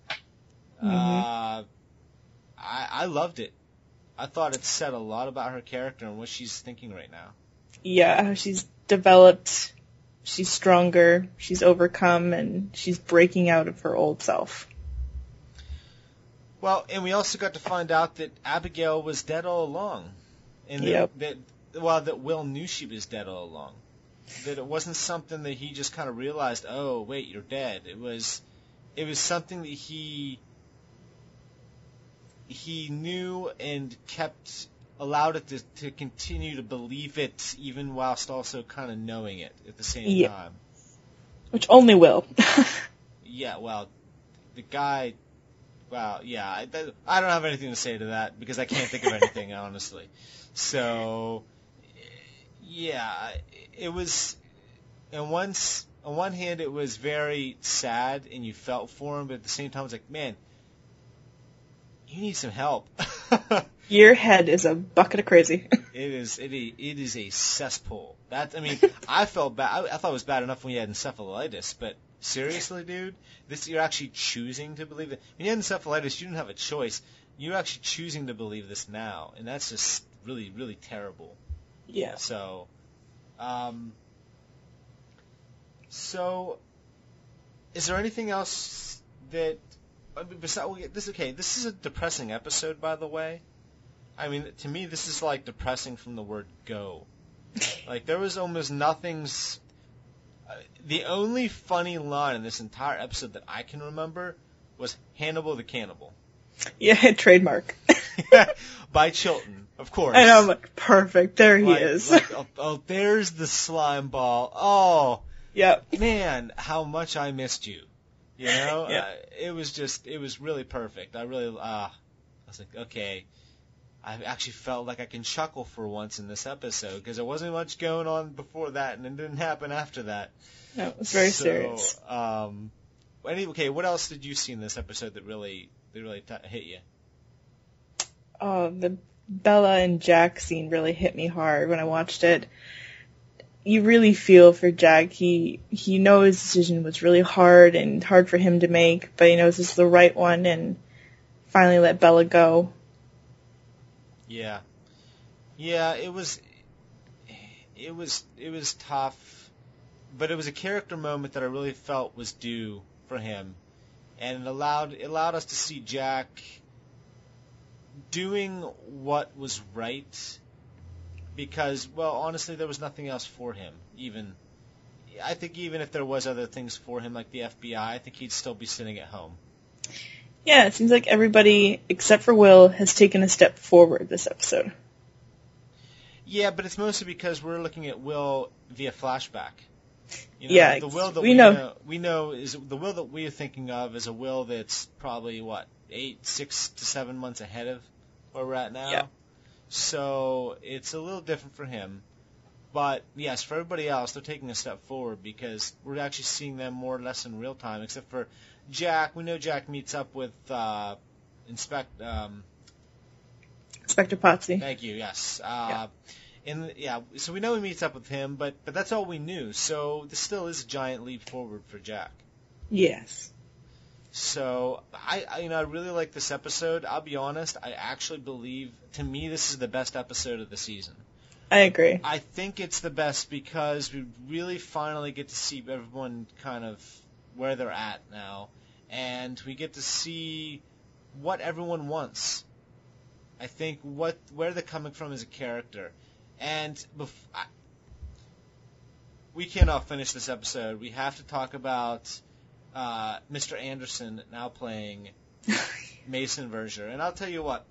Speaker 2: Uh, I I loved it. I thought it said a lot about her character and what she's thinking right now.
Speaker 3: Yeah, how she's developed, she's stronger, she's overcome, and she's breaking out of her old self.
Speaker 2: Well, and we also got to find out that Abigail was dead all along, and that,
Speaker 3: Yep.
Speaker 2: that well, that Will knew she was dead all along. That it wasn't something that he just kind of realized. Oh, wait, you're dead. It was, it was something that he he knew and kept allowed it to, to continue to believe it, even whilst also kind of knowing it at the same time.
Speaker 3: Which only will.
Speaker 2: Yeah, well, the guy. Well, yeah, I, that, I don't have anything to say to that because I can't think of anything honestly. So, yeah, it was. And once, on one hand, it was very sad, and you felt for him, but at the same time, it's like, man, you need some help.
Speaker 3: Your head is a bucket of crazy.
Speaker 2: It is it is, it is a cesspool. That I mean, I felt bad. I, I thought it was bad enough when you had encephalitis, but seriously, dude, this you're actually choosing to believe it. When you had encephalitis, you didn't have a choice. You're actually choosing to believe this now, and that's just really really terrible.
Speaker 3: Yeah.
Speaker 2: So, um, so is there anything else that I mean, besides this? Okay, this is a depressing episode, by the way. I mean, to me, this is like depressing from the word go. Like there was almost nothing's. The only funny line in this entire episode that I can remember was Hannibal the Cannibal
Speaker 3: Yeah, trademark.
Speaker 2: by Chilton, of course.
Speaker 3: and I'm like, perfect, there he
Speaker 2: Like-
Speaker 3: is.
Speaker 2: like, oh, oh, there's the slime ball. Oh,
Speaker 3: yep.
Speaker 2: man, how much I missed you. You know,
Speaker 3: Yeah.
Speaker 2: uh, it was just, it was really perfect. I really, uh, I was like, okay, I actually felt like I can chuckle for once in this episode because there wasn't much going on before that, and it didn't happen after that.
Speaker 3: No, it was very
Speaker 2: so,
Speaker 3: serious.
Speaker 2: Um, any, okay, what else did you see in this episode that really, that really t- hit you?
Speaker 3: Oh, the Bella and Jack scene really hit me hard when I watched it. You really feel for Jack. He he knows his decision was really hard and hard for him to make, but he knows it's the right one and finally let Bella go.
Speaker 2: Yeah, yeah, it was, it was, it was tough, but it was a character moment that I really felt was due for him, and it allowed it allowed us to see Jack doing what was right, because well, honestly, there was nothing else for him. Even, I think even if there was other things for him like the FBI, I think he'd still be sitting at home.
Speaker 3: Yeah, it seems like everybody except for Will has taken a step forward this episode.
Speaker 2: Yeah, but it's mostly because we're looking at Will via flashback. You know,
Speaker 3: Yeah,
Speaker 2: the Will that
Speaker 3: we
Speaker 2: we,
Speaker 3: know-
Speaker 2: know. we know is the Will that we're thinking of is a Will that's probably what eight, six to seven months ahead of where we're at now.
Speaker 3: Yeah.
Speaker 2: So it's a little different for him. But yes, for everybody else, they're taking a step forward because we're actually seeing them more or less in real time. Except for Jack, we know Jack meets up with uh, Inspect. Um,
Speaker 3: Inspector Pazzi.
Speaker 2: Thank you. Yes. Uh, And yeah, so we know he meets up with him, but but that's all we knew. So this still is a giant leap forward for Jack.
Speaker 3: Yes.
Speaker 2: So I, I you know I really like this episode. I'll be honest, I actually believe to me this is the best episode of the season.
Speaker 3: I agree.
Speaker 2: I think it's the best because we really finally get to see everyone kind of where they're at now, and we get to see what everyone wants. I think what where they're coming from as a character, and bef- I, we cannot finish this episode. We have to talk about uh, Mr. Anderson now playing Mason Verger, and I'll tell you what,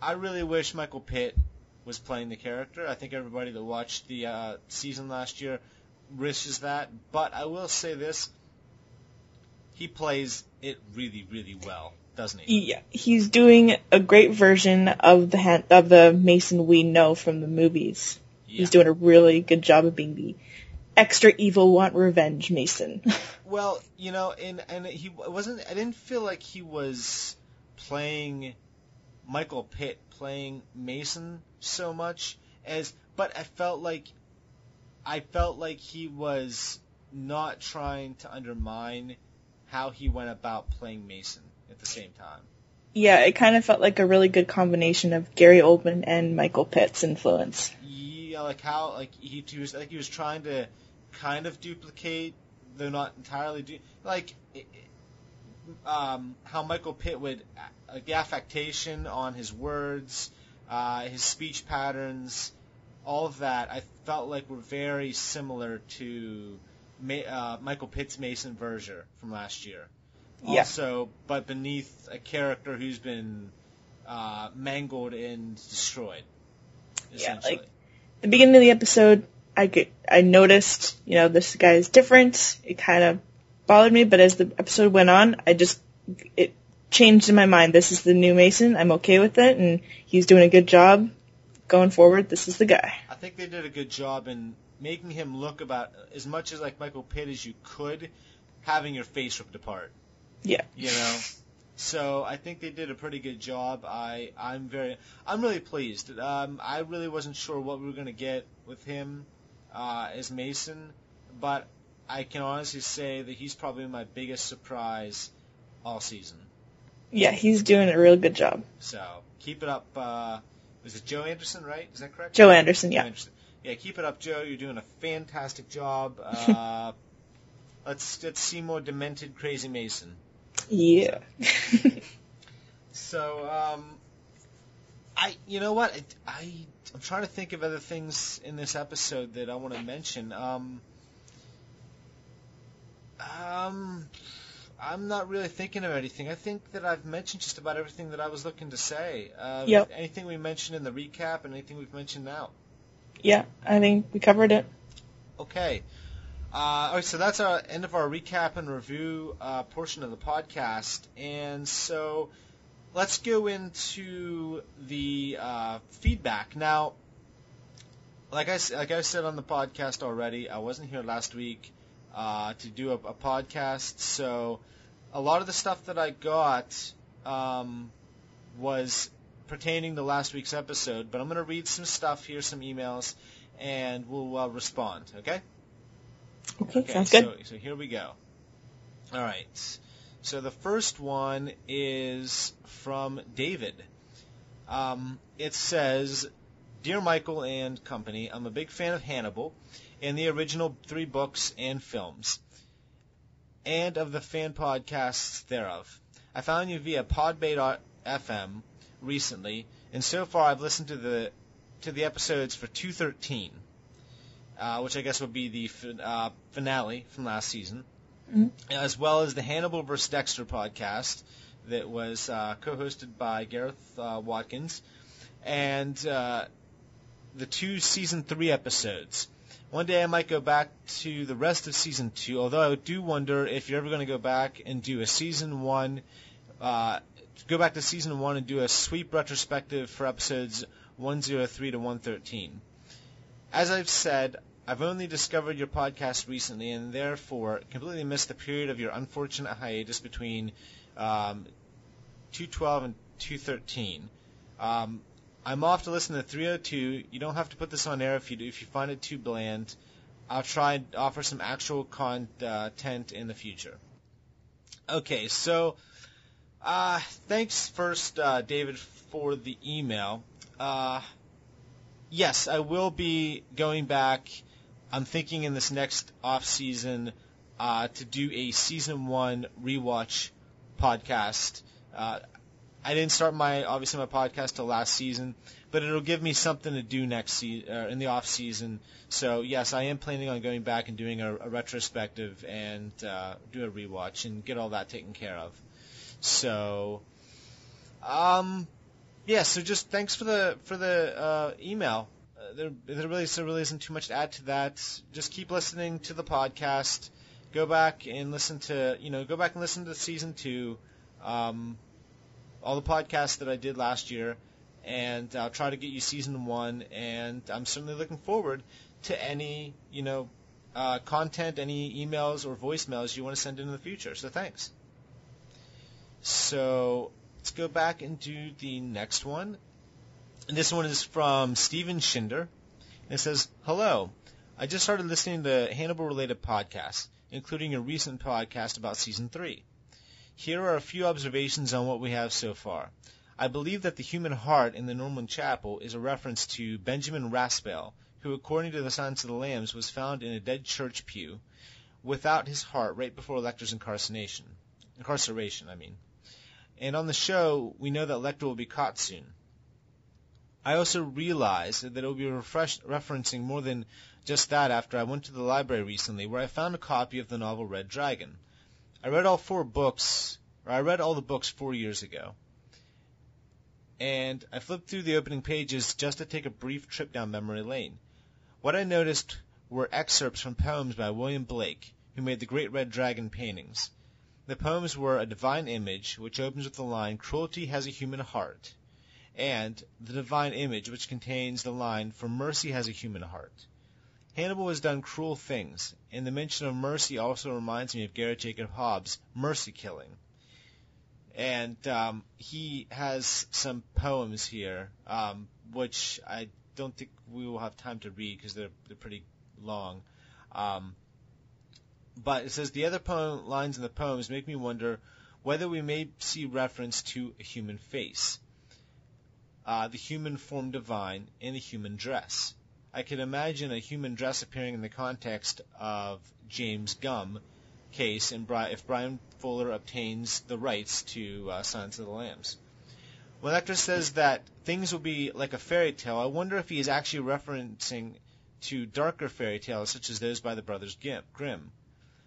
Speaker 2: I really wish Michael Pitt was playing the character. I think everybody that watched the uh, season last year wishes that. But I will say this: he plays it really, really well, doesn't he?
Speaker 3: Yeah, he's doing a great version of the han- of the Mason we know from the movies.
Speaker 2: Yeah.
Speaker 3: He's doing a really good job of being the extra evil want revenge Mason.
Speaker 2: Well, you know, and and he wasn't. I didn't feel like he was playing Michael Pitt playing Mason so much as, but I felt like I felt like he was not trying to undermine how he went about playing Mason at the same time.
Speaker 3: yeah, it kind of felt like a really good combination of Gary Oldman and Michael Pitt's influence.
Speaker 2: Yeah, like how like he, he was like he was trying to kind of duplicate, though not entirely do like it- um, how Michael Pitt would like the affectation on his words, uh, his speech patterns, all of that. I felt like were very similar to uh, Michael Pitt's Mason Verger from last year.
Speaker 3: Yeah.
Speaker 2: Also, but beneath a character who's been uh, mangled and destroyed.
Speaker 3: Yeah, like- the beginning of the episode, I get, I noticed, you know, this guy is different. It kind of bothered me, but as the episode went on, I just, it changed in my mind. This is the new Mason. I'm okay with it, and he's doing a good job. Going forward, this is the guy.
Speaker 2: I think they did a good job in making him look about as much as like Michael Pitt as you could, having your face ripped apart.
Speaker 3: Yeah.
Speaker 2: You know. So I think they did a pretty good job. I I'm very I'm really pleased. Um, I really wasn't sure what we were gonna get with him uh, as Mason, but I can honestly say that he's probably my biggest surprise all season.
Speaker 3: Yeah, he's doing a real good job.
Speaker 2: So keep it up. Uh, was it Joe Anderson, right? Is that correct?
Speaker 3: Joe Anderson, yeah.
Speaker 2: Anderson. Yeah, keep it up, Joe. You're doing a fantastic job. Uh, let's let's see more demented, crazy Mason.
Speaker 3: Yeah.
Speaker 2: So, um, I, you know what? I, I, I'm trying to think of other things in this episode that I want to mention. Um, um, I'm not really thinking of anything. I think that I've mentioned just about everything that I was looking to say. Uh,
Speaker 3: Yep.
Speaker 2: Anything we mentioned in the recap and anything we've mentioned now.
Speaker 3: Yeah, I think we covered it.
Speaker 2: Okay. Uh, all right, so that's our end of our recap and review uh, portion of the podcast, and so let's go into the uh, feedback now. Like I like I said on the podcast already, I wasn't here last week uh, to do a, a podcast, so a lot of the stuff that I got um, was pertaining to last week's episode. But I'm going to read some stuff here, some emails, and we'll uh, respond. Okay.
Speaker 3: Okay, sounds good.
Speaker 2: So, so here we go. All right. So the first one is from David. Um, it says, "Dear Michael and company, I'm a big fan of Hannibal and the original three books and films, and of the fan podcasts thereof. I found you via Podbay.fm recently, and so far I've listened to the to the episodes for 213." uh, which I guess would be the fin- uh, finale from last season,
Speaker 3: Mhm.
Speaker 2: as well as the Hannibal vs. Dexter podcast, that was uh, co-hosted by Gareth uh, Watkins, and uh, the two season three episodes. One day I might go back to the rest of season two, although I do wonder if you're ever going to go back and do a season one, uh, go back to season one and do a sweep retrospective for episodes 103 to 113. As I've said, I've only discovered your podcast recently and therefore completely missed the period of your unfortunate hiatus between um, 212 and 213. Um, I'm off to listen to 302. You don't have to put this on air if you do, if you find it too bland. I'll try and offer some actual content in the future. Okay, so uh, thanks first, uh, David, for the email. Uh, yes, I will be going back. I'm thinking in this next off season uh, to do a season one rewatch podcast. Uh, I didn't start my obviously my podcast till last season, but it'll give me something to do next season uh, in the off season. So yes, I am planning on going back and doing a, a retrospective and uh, do a rewatch and get all that taken care of. So, um, yeah. So just thanks for the for the uh, email. Uh, there, there really there really isn't too much to add to that. Just keep listening to the podcast. Go back and listen to you know go back and listen to season two. Um, all the podcasts that I did last year, and I'll try to get you season one. And I'm certainly looking forward to any you know uh, content, any emails or voicemails you want to send in, in the future. So thanks. So let's go back and do the next one. And this one is from Steven Schinder. And it says, Hello. I just started listening to Hannibal related podcasts, including a recent podcast about season three. Here are a few observations on what we have so far. I believe that the human heart in the Norman Chapel is a reference to Benjamin Raspail, who, according to the Silence of the Lambs, was found in a dead church pew without his heart right before Lecter's incarceration. Incarceration, I mean. And on the show, we know that Lecter will be caught soon. I also realized that it will be refresh- referencing more than just that after I went to the library recently, where I found a copy of the novel Red Dragon. I read all four books, or I read all the books four years ago. And I flipped through the opening pages just to take a brief trip down memory lane. What I noticed were excerpts from poems by William Blake, who made the great Red Dragon paintings. The poems were A Divine Image, which opens with the line, Cruelty has a human heart, and The Divine Image, which contains the line, For mercy has a human heart. Hannibal has done cruel things, and the mention of mercy also reminds me of Garrett Jacob Hobbs' mercy killing. And um, he has some poems here, um, which I don't think we will have time to read because they're they're pretty long. Um, but it says the other poem lines in the poems make me wonder whether we may see reference to a human face, uh, the human form divine, and the human dress. I could imagine a human dress appearing in the context of James Gumb case and if Bryan Fuller obtains the rights to uh, Silence of the Lambs. When Lecter says that things will be like a fairy tale, I wonder if he is actually referencing to darker fairy tales such as those by the brothers Grimm.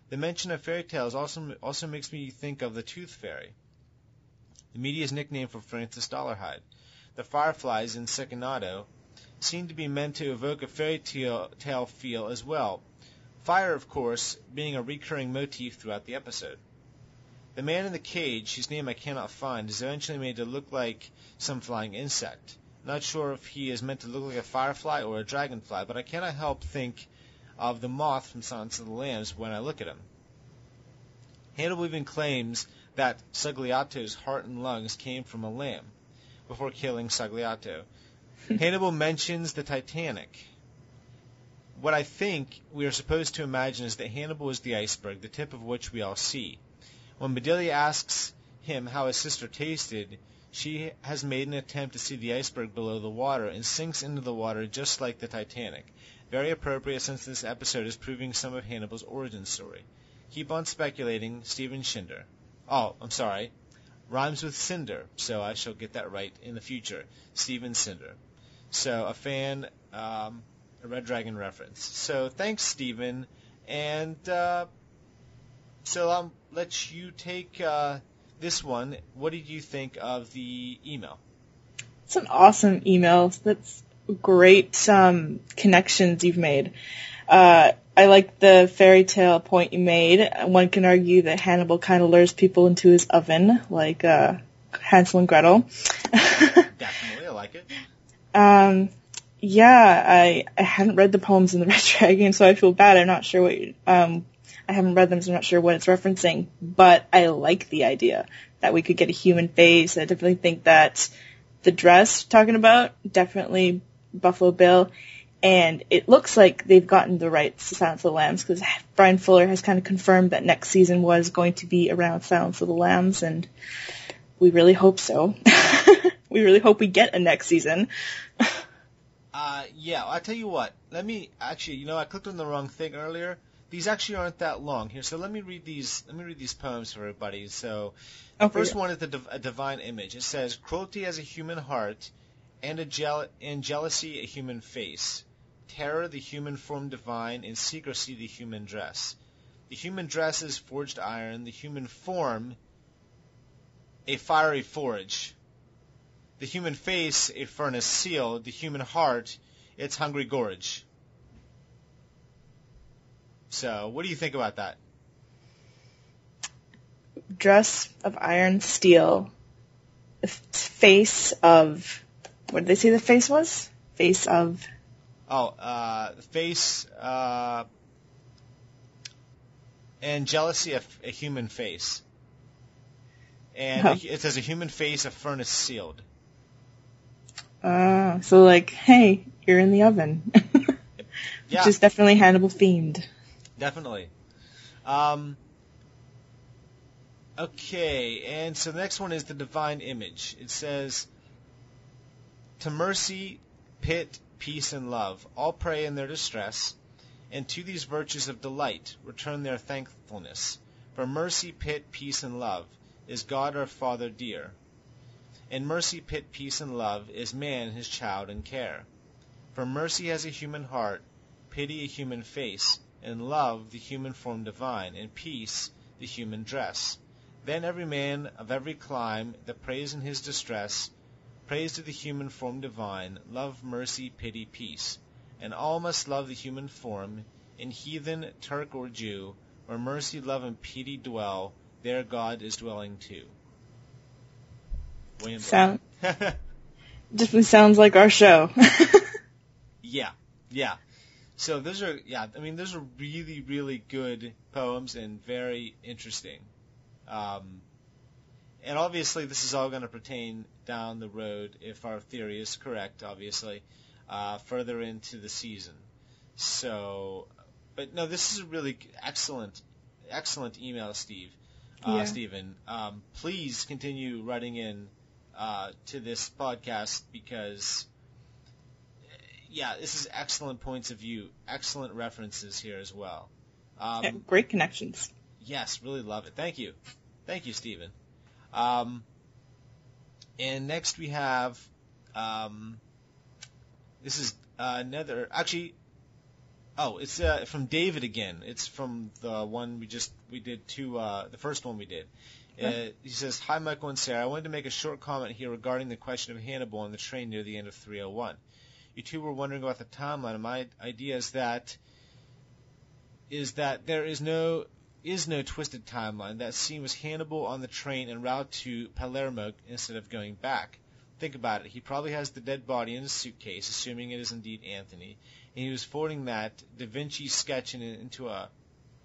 Speaker 2: The mention of fairy tales also also makes me think of the Tooth Fairy, the media's nickname for Francis Dolarhyde. The fireflies in Secondado seem to be meant to evoke a fairy tale feel as well. Fire, of course, being a recurring motif throughout the episode. The man in the cage, whose name I cannot find, is eventually made to look like some flying insect. Not sure if he is meant to look like a firefly or a dragonfly, but I cannot help think of the moth from Silence of the Lambs when I look at him. Hannibal even claims that Sogliato's heart and lungs came from a lamb before killing Sogliato. Hannibal mentions the Titanic. What I think we are supposed to imagine is that Hannibal is the iceberg, the tip of which we all see. When Bedelia asks him how his sister tasted, she has made an attempt to see the iceberg below the water and sinks into the water just like the Titanic. Very appropriate since this episode is proving some of Hannibal's origin story. Keep on speculating, Steven Schinder. Oh, I'm sorry. Rhymes with cinder, so I shall get that right in the future. Steven Cinder. So a fan, um, a Red Dragon reference. So thanks, Steven. And uh, so I'll let you take uh, this one, what did you think of the email?
Speaker 3: It's an awesome email. That's great um, connections you've made. Uh, I like the fairy tale point you made. One can argue that Hannibal kind of lures people into his oven, like uh, Hansel and Gretel.
Speaker 2: Definitely, I like it.
Speaker 3: Um, yeah, I I hadn't read the poems in the Red Dragon, so I feel bad. I'm not sure what um I haven't read them, so I'm not sure what it's referencing. But I like the idea that we could get a human face. I definitely think that the dress talking about definitely Buffalo Bill, and it looks like they've gotten the rights to Silence of the Lambs because Bryan Fuller has kind of confirmed that next season was going to be around Silence of the Lambs, and we really hope so. we really hope we get a next season.
Speaker 2: Uh, yeah, I'll tell you what. Let me actually, you know, I clicked on the wrong thing earlier. These actually aren't that long here, so let me read these. Let me read these poems for everybody. So, the
Speaker 3: Oh,
Speaker 2: first
Speaker 3: yeah.
Speaker 2: one is the div- a divine image. It says, "Cruelty has a human heart, and and jealousy a human face. Terror the human form divine, and secrecy the human dress. The human dress is forged iron. The human form a fiery forge." The human face, a furnace sealed. The human heart, its hungry gorge. So, what do you think about that?
Speaker 3: dress of iron steel, face of what did they say the face was? Face of
Speaker 2: Oh, uh, the face, uh, and jealousy, of a human face. And
Speaker 3: Oh.
Speaker 2: it says a human face, a furnace sealed.
Speaker 3: uh so like, hey, you're in the oven.
Speaker 2: Yeah,
Speaker 3: Which is definitely Hannibal themed.
Speaker 2: definitely. Um, okay, and so the next one is the divine image. It says, To mercy, pit, peace, and love, all pray in their distress, and to these virtues of delight return their thankfulness. For mercy, pit, peace, and love is God our Father dear. And mercy, pit, peace, and love is man his child and care. For mercy has a human heart, pity a human face, and love the human form divine, and peace the human dress. Then every man of every clime that prays in his distress, prays to the human form divine, love, mercy, pity, peace. And all must love the human form, in heathen, Turk, or Jew, where mercy, love, and pity dwell, there God is dwelling too. William
Speaker 3: Sound definitely sounds like our show.
Speaker 2: Yeah, yeah. So those are yeah. I mean, those are really really good poems and very interesting. Um, and obviously, this is all going to pertain down the road if our theory is correct. Obviously, uh, further into the season. So, but no, this is a really excellent, excellent email, Steve. Uh,
Speaker 3: Yeah.
Speaker 2: Stephen, um, please continue writing in uh, to this podcast because yeah, this is excellent points of view, excellent references here as well. Um,
Speaker 3: Yeah, Great connections.
Speaker 2: Yes, really love it. Thank you. Thank you, Stephen. Um, and next we have, um, this is uh, another, actually, oh, it's uh, from David again. It's from the one we just, we did two, uh, the first one we did. Uh, he says, Hi, Michael and Sarah. I wanted to make a short comment here regarding the question of Hannibal on the train near the end of 301. You two were wondering about the timeline, and my idea is that is that there is no is no twisted timeline. That scene was Hannibal on the train en route to Palermo instead of going back. Think about it. He probably has the dead body in his suitcase, assuming it is indeed Anthony, and he was forwarding that Da Vinci sketch in, into a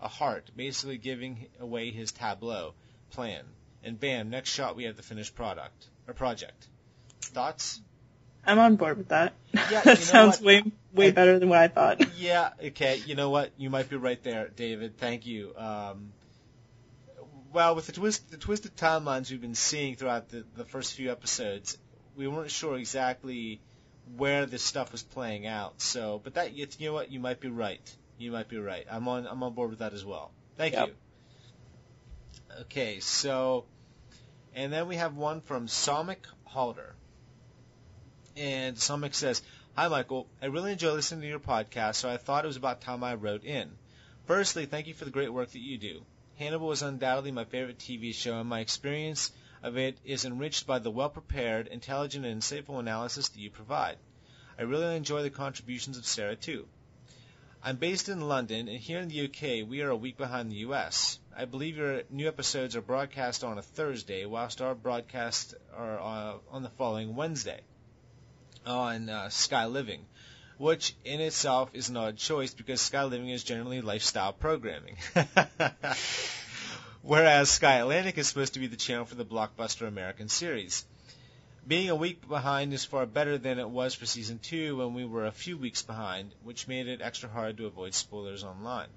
Speaker 2: a heart, basically giving away his tableau plan. And bam, next shot we have the finished product or project. Thoughts?
Speaker 3: I'm on board with that.
Speaker 2: Yeah,
Speaker 3: that sounds
Speaker 2: what?
Speaker 3: way way
Speaker 2: I-
Speaker 3: better than what I thought.
Speaker 2: Yeah, okay. You know what? You might be right there, David. Thank you. Um, well, with the twist, the twisted timelines we've been seeing throughout the, the first few episodes, we weren't sure exactly where this stuff was playing out. So, but that you know what? You might be right. You might be right. I'm on I'm on board with that as well. Thank
Speaker 3: Yep.
Speaker 2: you. Okay, so, and then we have one from Somic Halder. And Somic says, Hi, Michael. I really enjoy listening to your podcast, so I thought it was about time I wrote in. Firstly, thank you for the great work that you do. Hannibal is undoubtedly my favorite TV show, and my experience of it is enriched by the well-prepared, intelligent, and insightful analysis that you provide. I really enjoy the contributions of Sarah too. I'm based in London, and here in the UK, we are a week behind the US. I believe your new episodes are broadcast on a Thursday, whilst our broadcasts are uh, on the following Wednesday on uh, Sky Living, which in itself is an odd choice because Sky Living is generally lifestyle programming. Whereas Sky Atlantic is supposed to be the channel for the blockbuster American series. Being a week behind is far better than it was for season 2 when we were a few weeks behind, which made it extra hard to avoid spoilers online.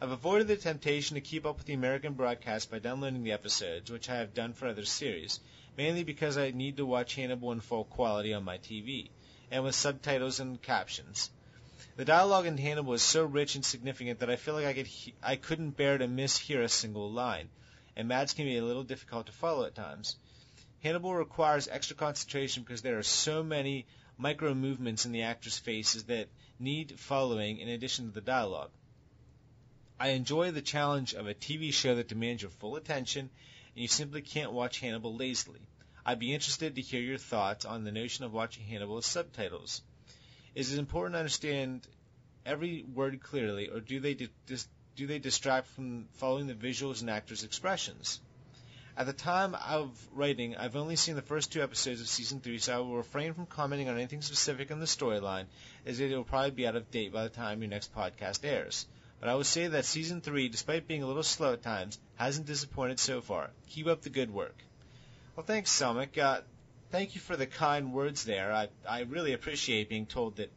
Speaker 2: I've avoided the temptation to keep up with the American broadcast by downloading the episodes, which I have done for other series, mainly because I need to watch Hannibal in full quality on my TV, and with subtitles and captions. The dialogue in Hannibal is so rich and significant that I feel like I could he- I couldn't bear to mishear a single line, and Mads can be a little difficult to follow at times. Hannibal requires extra concentration because there are so many micro movements in the actors' faces that need following in addition to the dialogue. I enjoy the challenge of a TV show that demands your full attention and you simply can't watch Hannibal lazily. I'd be interested to hear your thoughts on the notion of watching Hannibal with subtitles. Is it important to understand every word clearly, or do they do they distract from following the visuals and actors' expressions? At the time of writing, I've only seen the first two episodes of season three, so I will refrain from commenting on anything specific in the storyline, as it will probably be out of date by the time your next podcast airs. But I would say that season three, despite being a little slow at times, hasn't disappointed so far. Keep up the good work. Well, thanks, Selmick. Uh, thank you for the kind words there. I, I really appreciate being told that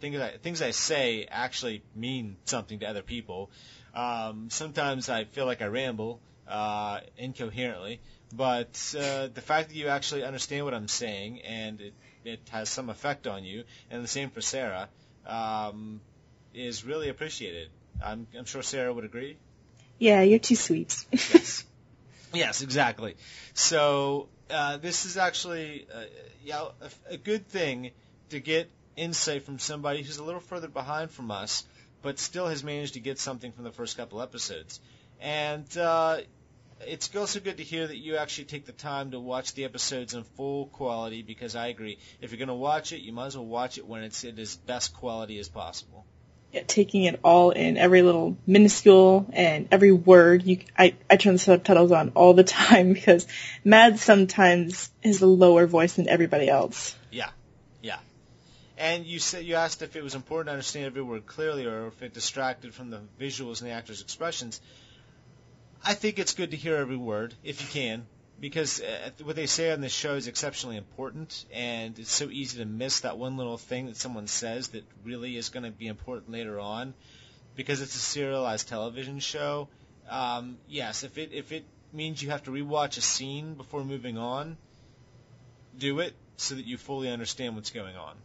Speaker 2: things I, things I say actually mean something to other people. Um, sometimes I feel like I ramble uh, incoherently, but uh, the fact that you actually understand what I'm saying and it, it has some effect on you, and the same for Sarah, um, is really appreciated. I'm, I'm sure Sarah would agree.
Speaker 3: Yeah, you're too sweet.
Speaker 2: yes. Yes, exactly. So uh, this is actually uh, yeah, a, a good thing to get insight from somebody who's a little further behind from us, but still has managed to get something from the first couple episodes. And uh, it's also good to hear that you actually take the time to watch the episodes in full quality because I agree. If you're going to watch it, you might as well watch it when it's at its best quality as possible
Speaker 3: taking it all in, every little minuscule and every word. You, I, I turn the subtitles on all the time because Mads sometimes has a lower voice than everybody else.
Speaker 2: Yeah, yeah. And you said you asked if it was important to understand every word clearly, or if it distracted from the visuals and the actors' expressions. I think it's good to hear every word if you can because uh, what they say on this show is exceptionally important, and it's so easy to miss that one little thing that someone says that really is going to be important later on, because it's a serialized television show. Um, yes, if it if it means you have to rewatch a scene before moving on, do it so that you fully understand what's going on.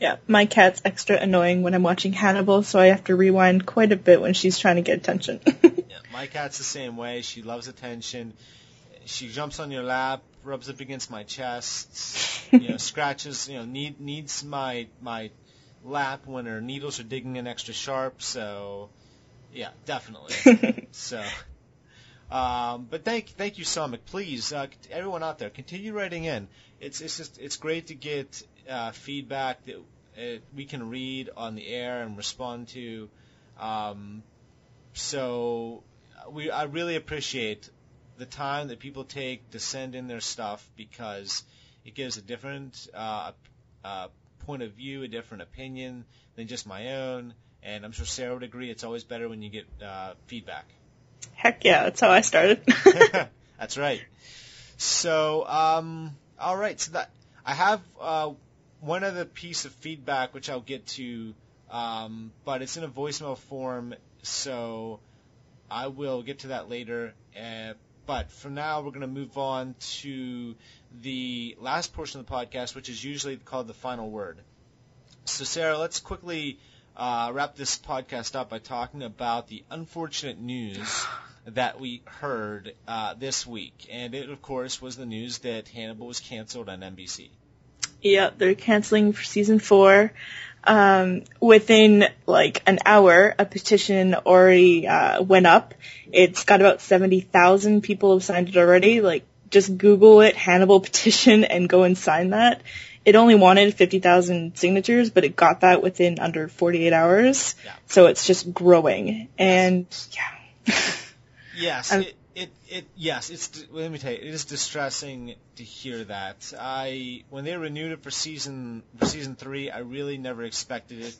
Speaker 3: Yeah, my cat's extra annoying when I'm watching Hannibal, so I have to rewind quite a bit when she's trying to get attention.
Speaker 2: yeah, my cat's the same way. She loves attention she jumps on your lap, rubs up against my chest, you know, scratches, you know, need, needs my my lap when her needles are digging in extra sharp. So, yeah, definitely. so, um, but thank thank you, Sonic. Please, uh, everyone out there, continue writing in. It's it's just it's great to get uh, feedback that uh, we can read on the air and respond to. Um, so we I really appreciate the time that people take to send in their stuff because it gives a different uh, uh, point of view, a different opinion than just my own. And I'm sure Sarah would agree. It's always better when you get uh, feedback.
Speaker 3: Heck yeah, that's how I started.
Speaker 2: that's right. So, um, all right. So that I have uh, one other piece of feedback which I'll get to, um, but it's in a voicemail form, so I will get to that later. Uh, but for now, we're going to move on to the last portion of the podcast, which is usually called the final word. So, Sarah, let's quickly uh, wrap this podcast up by talking about the unfortunate news that we heard uh, this week. And it, of course, was the news that Hannibal was canceled on NBC.
Speaker 3: Yeah, they're canceling for season four. Um, within like an hour, a petition already uh, went up. It's got about seventy thousand people have signed it already. Like, just Google it, Hannibal petition, and go and sign that. It only wanted fifty thousand signatures, but it got that within under forty eight hours.
Speaker 2: Yeah.
Speaker 3: So it's just growing, and yeah.
Speaker 2: Yes,
Speaker 3: I'm-
Speaker 2: it, it, yes, it's, let me tell you, it is distressing to hear that. I, when they renewed it for season, for season three, I really never expected it.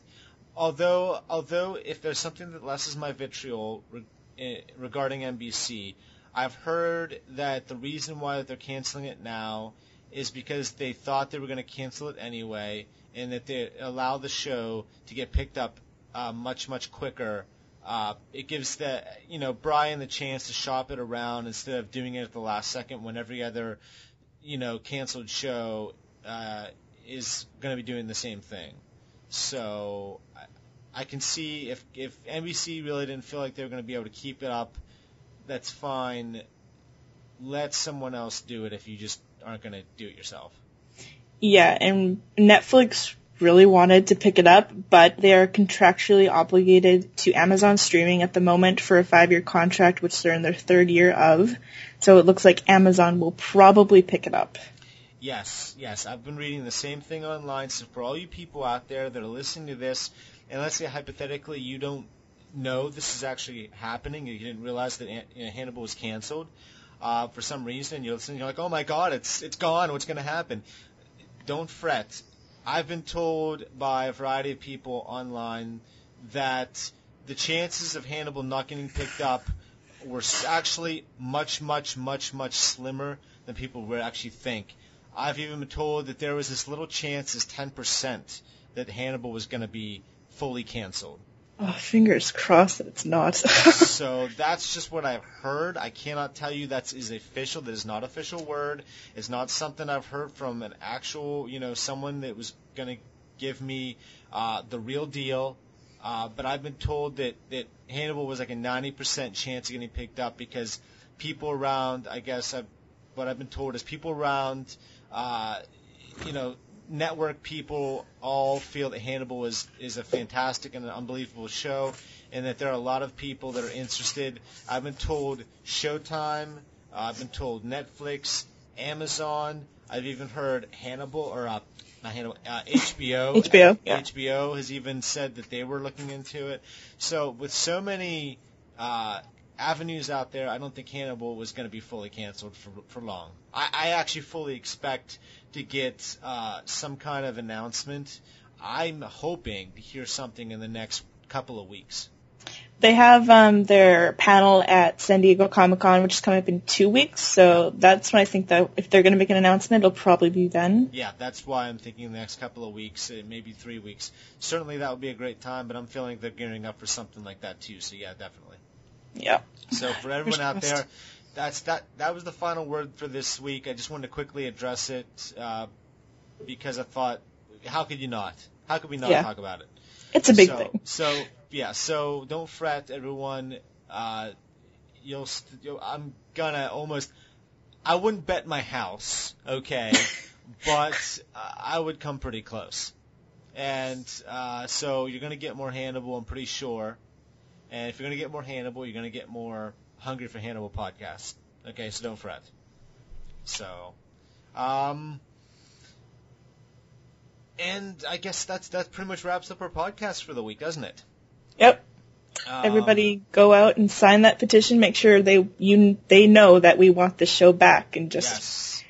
Speaker 2: Although, although if there's something that lessens my vitriol re, eh, regarding NBC, I've heard that the reason why they're canceling it now is because they thought they were going to cancel it anyway, and that they allow the show to get picked up uh, much, much quicker uh, it gives the you know Bryan the chance to shop it around instead of doing it at the last second when every other you know canceled show uh, is going to be doing the same thing. So I, I can see if if NBC really didn't feel like they were going to be able to keep it up, that's fine. Let someone else do it if you just aren't going to do it yourself.
Speaker 3: Yeah, and Netflix really wanted to pick it up, but they are contractually obligated to Amazon streaming at the moment for a five year contract, which they're in their third year of. So it looks like Amazon will probably pick it up.
Speaker 2: Yes, yes. I've been reading the same thing online. So for all you people out there that are listening to this, and let's say hypothetically you don't know this is actually happening, you didn't realize that you know, Hannibal was canceled uh, for some reason, you're listening, you're like, oh my god, it's it's gone. What's going to happen? Don't fret. I've been told by a variety of people online that the chances of Hannibal not getting picked up were actually much, much, much, much slimmer than people would actually think. I've even been told that there was this little chance as 10% that Hannibal was going to be fully canceled.
Speaker 3: Oh, fingers crossed that it's not.
Speaker 2: so that's just what I've heard. I cannot tell you that is official. That is not official word. It's not something I've heard from an actual, you know, someone that was going to give me uh, the real deal. Uh, but I've been told that that Hannibal was like a 90% chance of getting picked up because people around, I guess, I've, what I've been told is people around, uh, you know, network people all feel that Hannibal is is a fantastic and an unbelievable show, and that there are a lot of people that are interested. I've been told Showtime, uh, I've been told Netflix, Amazon. I've even heard Hannibal or uh, not Hannibal, uh, HBO.
Speaker 3: HBO, yeah.
Speaker 2: HBO has even said that they were looking into it. So with so many uh, avenues out there, I don't think Hannibal was going to be fully canceled for for long. I, I actually fully expect to get uh, some kind of announcement. I'm hoping to hear something in the next couple of weeks.
Speaker 3: they have um, their panel at San Diego Comic Con, which is coming up in two weeks. So that's when I think that if they're going to make an announcement, it'll probably be then.
Speaker 2: Yeah, that's why I'm thinking the next couple of weeks, uh, maybe three weeks. Certainly that would be a great time, but I'm feeling they're gearing up for something like that too. So yeah, definitely.
Speaker 3: Yeah.
Speaker 2: So for everyone out there, that's that. That was the final word for this week. I just wanted to quickly address it uh, because I thought, how could you not? How could we not
Speaker 3: Yeah.
Speaker 2: talk about it?
Speaker 3: It's a big
Speaker 2: so,
Speaker 3: thing.
Speaker 2: So yeah, so don't fret, everyone. Uh, you'll, st- you'll. I'm gonna almost. I wouldn't bet my house, okay, but uh, I would come pretty close. And uh, so you're gonna get more Hannibal, I'm pretty sure. And if you're gonna get more Hannibal, you're gonna get more Hungry for Hannibal podcast. Okay, so don't fret. So, um, and I guess that's that pretty much wraps up our podcast for the week, doesn't it?
Speaker 3: Yep.
Speaker 2: Um,
Speaker 3: Everybody go out and sign that petition. Make sure they you they know that we want the show back and just
Speaker 2: Yes.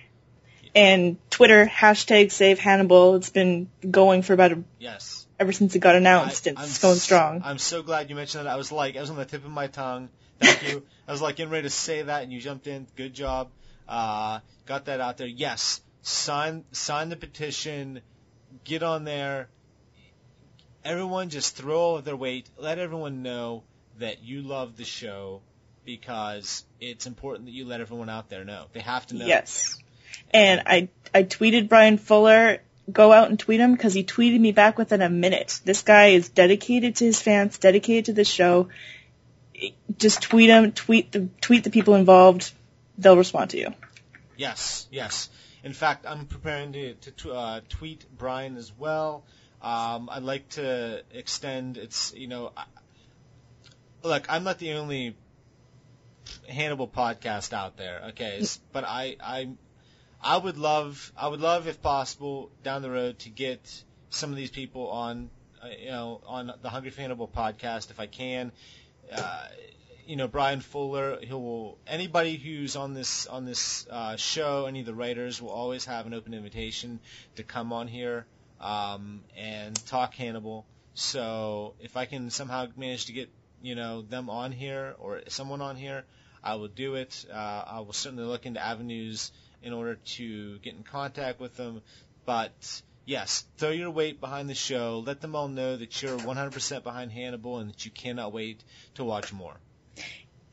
Speaker 3: and Twitter hashtag Save Hannibal. It's been going for about a,
Speaker 2: Yes.
Speaker 3: Ever since it got announced.
Speaker 2: I-
Speaker 3: and
Speaker 2: I'm
Speaker 3: it's going strong.
Speaker 2: I'm so glad you mentioned that. I was like, I was on the tip of my tongue. Thank you. I was like getting ready to say that, and you jumped in. Good job. Uh, got that out there. Yes. Sign sign the petition. Get on there. Everyone just throw all of their weight. Let everyone know that you love the show because it's important that you let everyone out there know. They have to know.
Speaker 3: Yes. And I I tweeted Bryan Fuller. Go out and tweet him because he tweeted me back within a minute. This guy is dedicated to his fans, dedicated to the show. Just tweet him, tweet the tweet the people involved. They'll respond to you.
Speaker 2: Yes, yes. In fact, I'm preparing to, to uh, tweet Bryan as well. Um, I'd like to extend its, you know, I, look, I'm not the only Hannibal podcast out there, okay, but I, I, I would love, I would love if possible down the road to get some of these people on, uh, you know, on the Hungry for Hannibal podcast if I can. Uh, you know Bryan Fuller. He will anybody who's on this on this uh, show. Any of the writers will always have an open invitation to come on here um, and talk Hannibal. So if I can somehow manage to get you know them on here or someone on here, I will do it. Uh, I will certainly look into avenues in order to get in contact with them. But yes, throw your weight behind the show. Let them all know that you're 100% behind Hannibal and that you cannot wait to watch more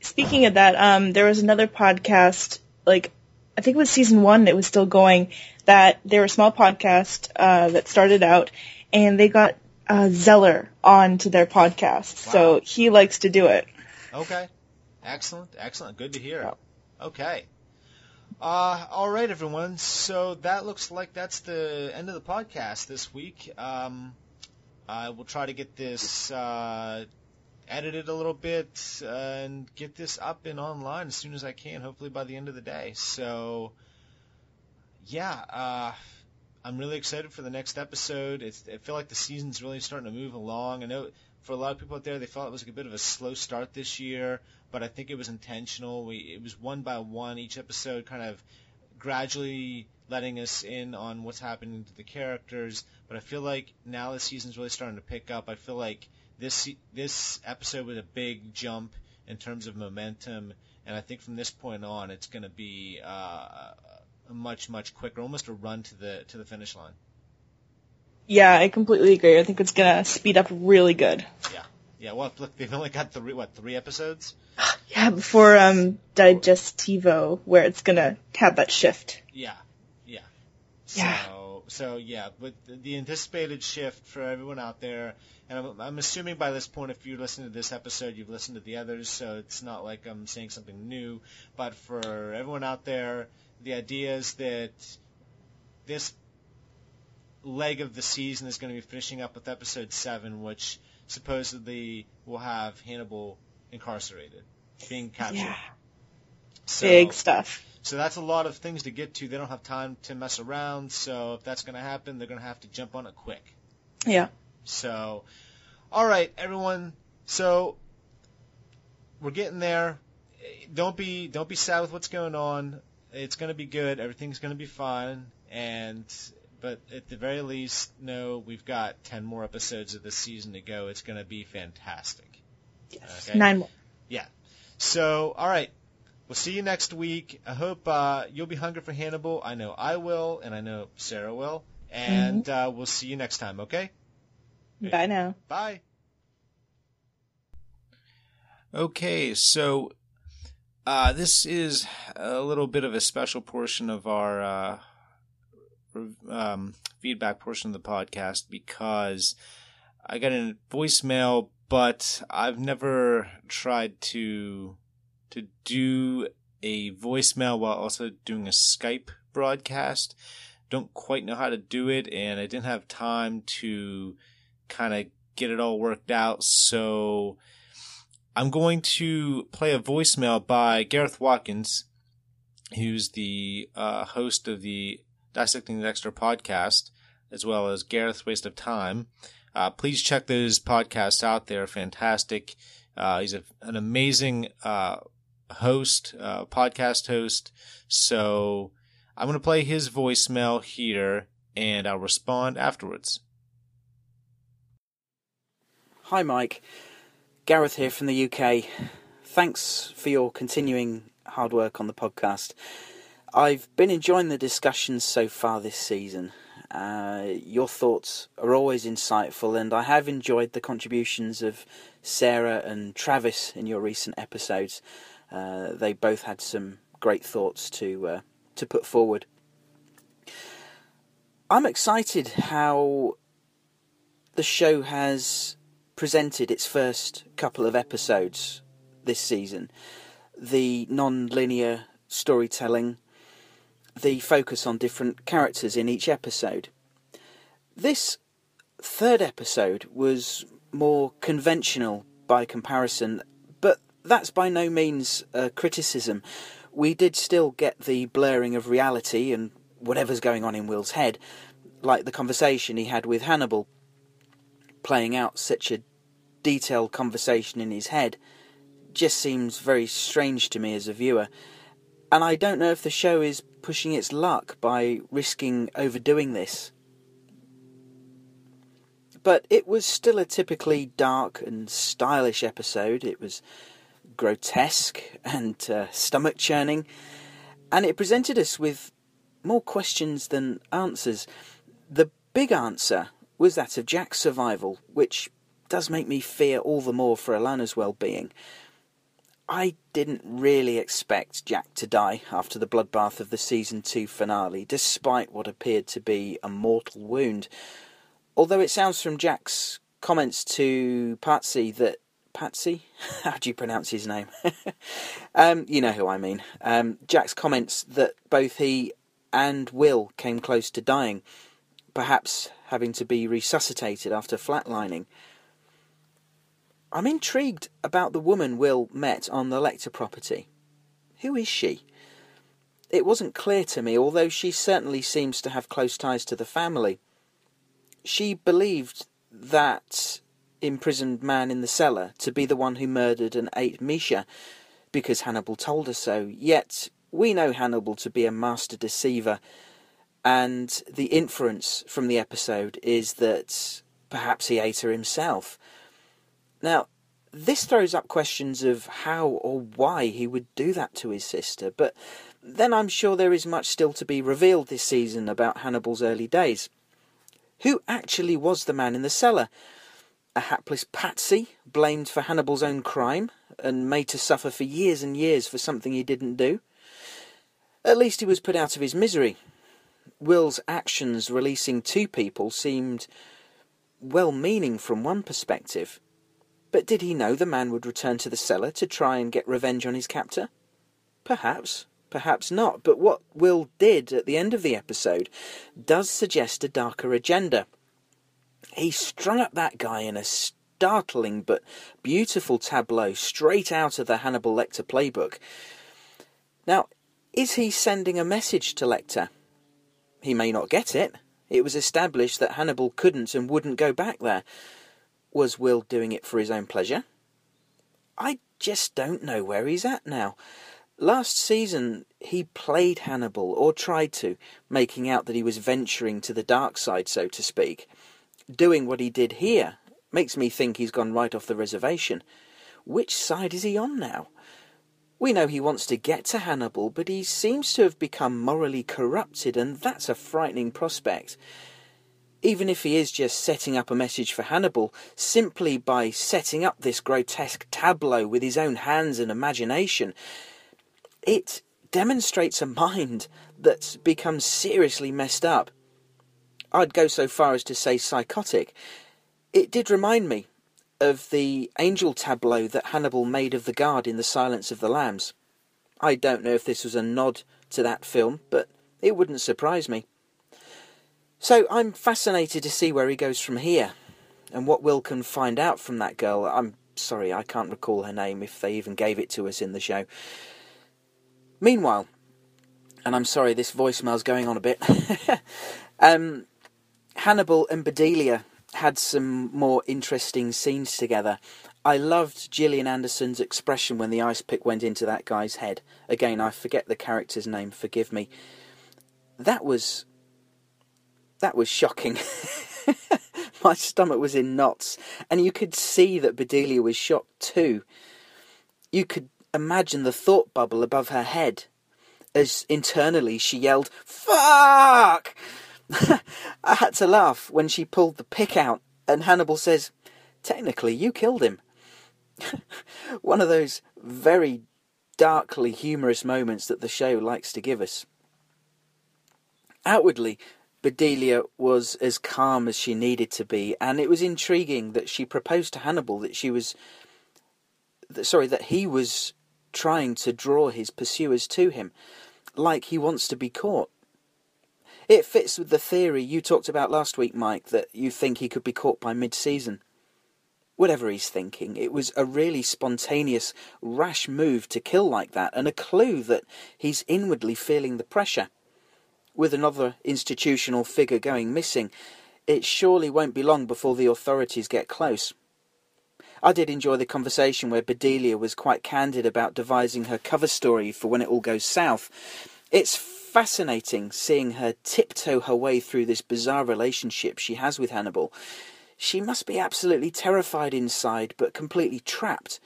Speaker 3: speaking of that, um, there was another podcast, like, I think it was season one, that was still going, that they were a small podcast, uh, that started out, and they got, uh, Zeller on to their podcast. Wow. So he likes to do it.
Speaker 2: Okay. Excellent. Excellent. Good to hear. Okay. Uh, all right, everyone. So that looks like that's the end of the podcast this week. Um, I will try to get this uh, edit it a little bit uh, and get this up and online as soon as I can, hopefully by the end of the day. So, yeah, uh, I'm really excited for the next episode. It's, I feel like the season's really starting to move along. I know for a lot of people out there, they felt it was like a bit of a slow start this year, but I think it was intentional. We it was one by one each episode, kind of gradually letting us in on what's happening to the characters. But I feel like now the season's really starting to pick up. I feel like this this episode was a big jump in terms of momentum, and I think from this point on, it's going to be uh, much much quicker, almost a run to the to the finish line.
Speaker 3: Yeah, I completely agree. I think it's going to speed up really good.
Speaker 2: Yeah, yeah. Well, look, they've only got three what three episodes.
Speaker 3: yeah, before um Digestivo, where it's going to have that shift.
Speaker 2: Yeah, yeah.
Speaker 3: Yeah.
Speaker 2: So, so yeah, but the, anticipated shift for everyone out there and I'm, I'm assuming by this point, if you listen to this episode, you've listened to the others, so it's not like I'm saying something new. But for everyone out there, the idea is that this leg of the season is going to be finishing up with episode seven, which supposedly will have Hannibal incarcerated, being captured.
Speaker 3: Yeah. So, Big stuff.
Speaker 2: So that's a lot of things to get to. They don't have time to mess around. So if that's going to happen, they're going to have to jump on it quick.
Speaker 3: Yeah.
Speaker 2: So, all right, everyone. So we're getting there. Don't be don't be sad with what's going on. It's going to be good. Everything's going to be fine. And but at the very least, no, we've got ten more episodes of this season to go. It's going to be fantastic.
Speaker 3: Yes, okay? nine more.
Speaker 2: Yeah. So, all right. We'll see you next week. I hope uh, you'll be hungry for Hannibal. I know I will, and I know Sarah will. And mm-hmm. uh, we'll see you next time, okay?
Speaker 3: Bye now.
Speaker 2: Bye. Okay, so uh, this is a little bit of a special portion of our uh, um, feedback portion of the podcast because I got a voicemail, but I've never tried to to do a voicemail while also doing a Skype broadcast. Don't quite know how to do it, and I didn't have time to kind of get it all worked out. So I'm going to play a voicemail by Gareth Watkins, who's the uh, host of the Dissecting the Dexter podcast, as well as Gareth's Waste of Time. Uh, please check those podcasts out. They're fantastic. Uh, he's a, an amazing uh, host, uh, podcast host. So I'm going to play his voicemail here, and I'll respond afterwards.
Speaker 4: Hi, Mike. Gareth here from the UK. Thanks for your continuing hard work on the podcast. I've been enjoying the discussions so far this season. Uh, your thoughts are always insightful, and I have enjoyed the contributions of Sarah and Travis in your recent episodes. Uh, they both had some great thoughts to uh, to put forward. I'm excited how the show has presented its first couple of episodes this season. The non linear storytelling, the focus on different characters in each episode. This third episode was more conventional by comparison, but that's by no means a criticism. We did still get the blurring of reality and whatever's going on in Will's head, like the conversation he had with Hannibal, playing out such a detailed conversation in his head just seems very strange to me as a viewer. And I don't know if the show is pushing its luck by risking overdoing this. But it was still a typically dark and stylish episode. It was grotesque and uh, stomach churning, and it presented us with more questions than answers. The big answer was that of Jack's survival, which does make me fear all the more for Alana's well being. I didn't really expect Jack to die after the bloodbath of the season 2 finale, despite what appeared to be a mortal wound. Although it sounds from Jack's comments to Pazzi that. Pazzi? How do you pronounce his name? um, you know who I mean. Um, Jack's comments that both he and Will came close to dying, perhaps having to be resuscitated after flatlining. I'm intrigued about the woman Will met on the Lecter property. Who is she? It wasn't clear to me, although she certainly seems to have close ties to the family. She believed that imprisoned man in the cellar to be the one who murdered and ate Mischa, because Hannibal told her so. Yet we know Hannibal to be a master deceiver, and the inference from the episode is that perhaps he ate her himself. Now, this throws up questions of how or why he would do that to his sister, but then I'm sure there is much still to be revealed this season about Hannibal's early days. Who actually was the man in the cellar? A hapless patsy, blamed for Hannibal's own crime, and made to suffer for years and years for something he didn't do? At least he was put out of his misery. Will's actions releasing two people seemed well meaning from one perspective but did he know the man would return to the cellar to try and get revenge on his captor? Perhaps, perhaps not, but what Will did at the end of the episode does suggest a darker agenda. He strung up that guy in a startling but beautiful tableau straight out of the Hannibal Lecter playbook. Now, is he sending a message to Lecter? He may not get it. It was established that Hannibal couldn't and wouldn't go back there. Was Will doing it for his own pleasure? I just don't know where he's at now. Last season, he played Hannibal, or tried to, making out that he was venturing to the dark side, so to speak. Doing what he did here makes me think he's gone right off the reservation. Which side is he on now? We know he wants to get to Hannibal, but he seems to have become morally corrupted, and that's a frightening prospect even if he is just setting up a message for Hannibal, simply by setting up this grotesque tableau with his own hands and imagination, it demonstrates a mind that's become seriously messed up. I'd go so far as to say psychotic. It did remind me of the angel tableau that Hannibal made of the guard in The Silence of the Lambs. I don't know if this was a nod to that film, but it wouldn't surprise me. So I'm fascinated to see where he goes from here and what Will can find out from that girl. I'm sorry, I can't recall her name if they even gave it to us in the show. Meanwhile, and I'm sorry this voicemail's going on a bit, um, Hannibal and Bedelia had some more interesting scenes together. I loved Gillian Anderson's expression when the ice pick went into that guy's head. Again, I forget the character's name, forgive me. That was that was shocking. My stomach was in knots, and you could see that Bedelia was shocked too. You could imagine the thought bubble above her head as internally she yelled, Fuck! I had to laugh when she pulled the pick out, and Hannibal says, Technically, you killed him. One of those very darkly humorous moments that the show likes to give us. Outwardly, Bedelia was as calm as she needed to be, and it was intriguing that she proposed to Hannibal that she was, sorry, that he was trying to draw his pursuers to him, like he wants to be caught. It fits with the theory you talked about last week, Mike, that you think he could be caught by mid season. Whatever he's thinking, it was a really spontaneous, rash move to kill like that, and a clue that he's inwardly feeling the pressure. With another institutional figure going missing, it surely won't be long before the authorities get close. I did enjoy the conversation where Bedelia was quite candid about devising her cover story for when it all goes south. It's fascinating seeing her tiptoe her way through this bizarre relationship she has with Hannibal. She must be absolutely terrified inside, but completely trapped.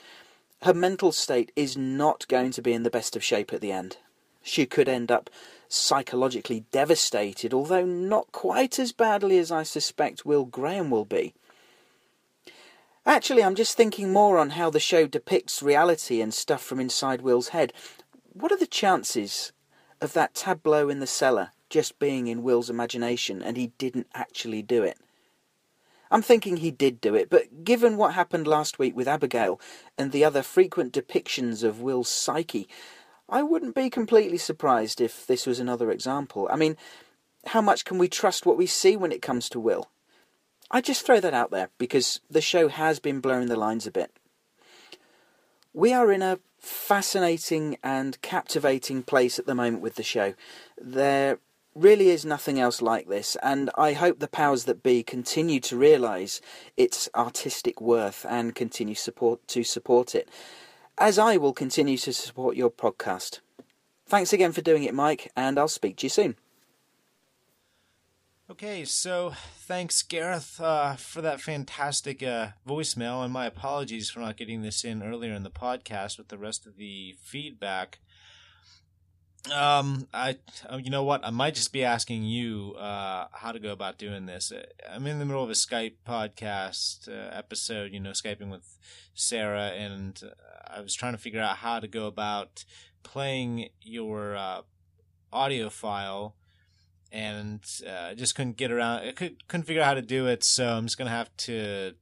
Speaker 4: Her mental state is not going to be in the best of shape at the end. She could end up psychologically devastated, although not quite as badly as I suspect Will Graham will be. Actually, I'm just thinking more on how the show depicts reality and stuff from inside Will's head. What are the chances of that tableau in the cellar just being in Will's imagination and he didn't actually do it? I'm thinking he did do it, but given what happened last week with Abigail and the other frequent depictions of Will's psyche, I wouldn't be completely surprised if this was another example. I mean, how much can we trust what we see when it comes to Will? I just throw that out there because the show has been blurring the lines a bit. We are in a fascinating and captivating place at the moment with the show. There really is nothing else like this, and I hope the powers that be continue to realise its artistic worth and continue support to support it, as I will continue to support your podcast. Thanks again for doing it, Mike, and I'll speak to you soon.
Speaker 2: Okay, so thanks, Gareth, uh, for that fantastic uh, voicemail, and my apologies for not getting this in earlier in the podcast with the rest of the feedback. Um, I, you know what? I might just be asking you, uh, how to go about doing this. Uh, I'm in the middle of a Skype podcast uh, episode, you know, Skyping with Sarah, and uh, I was trying to figure out how to go about playing your, uh, audio file and, uh, just couldn't get around, I could, couldn't figure out how to do it. So I'm just to have to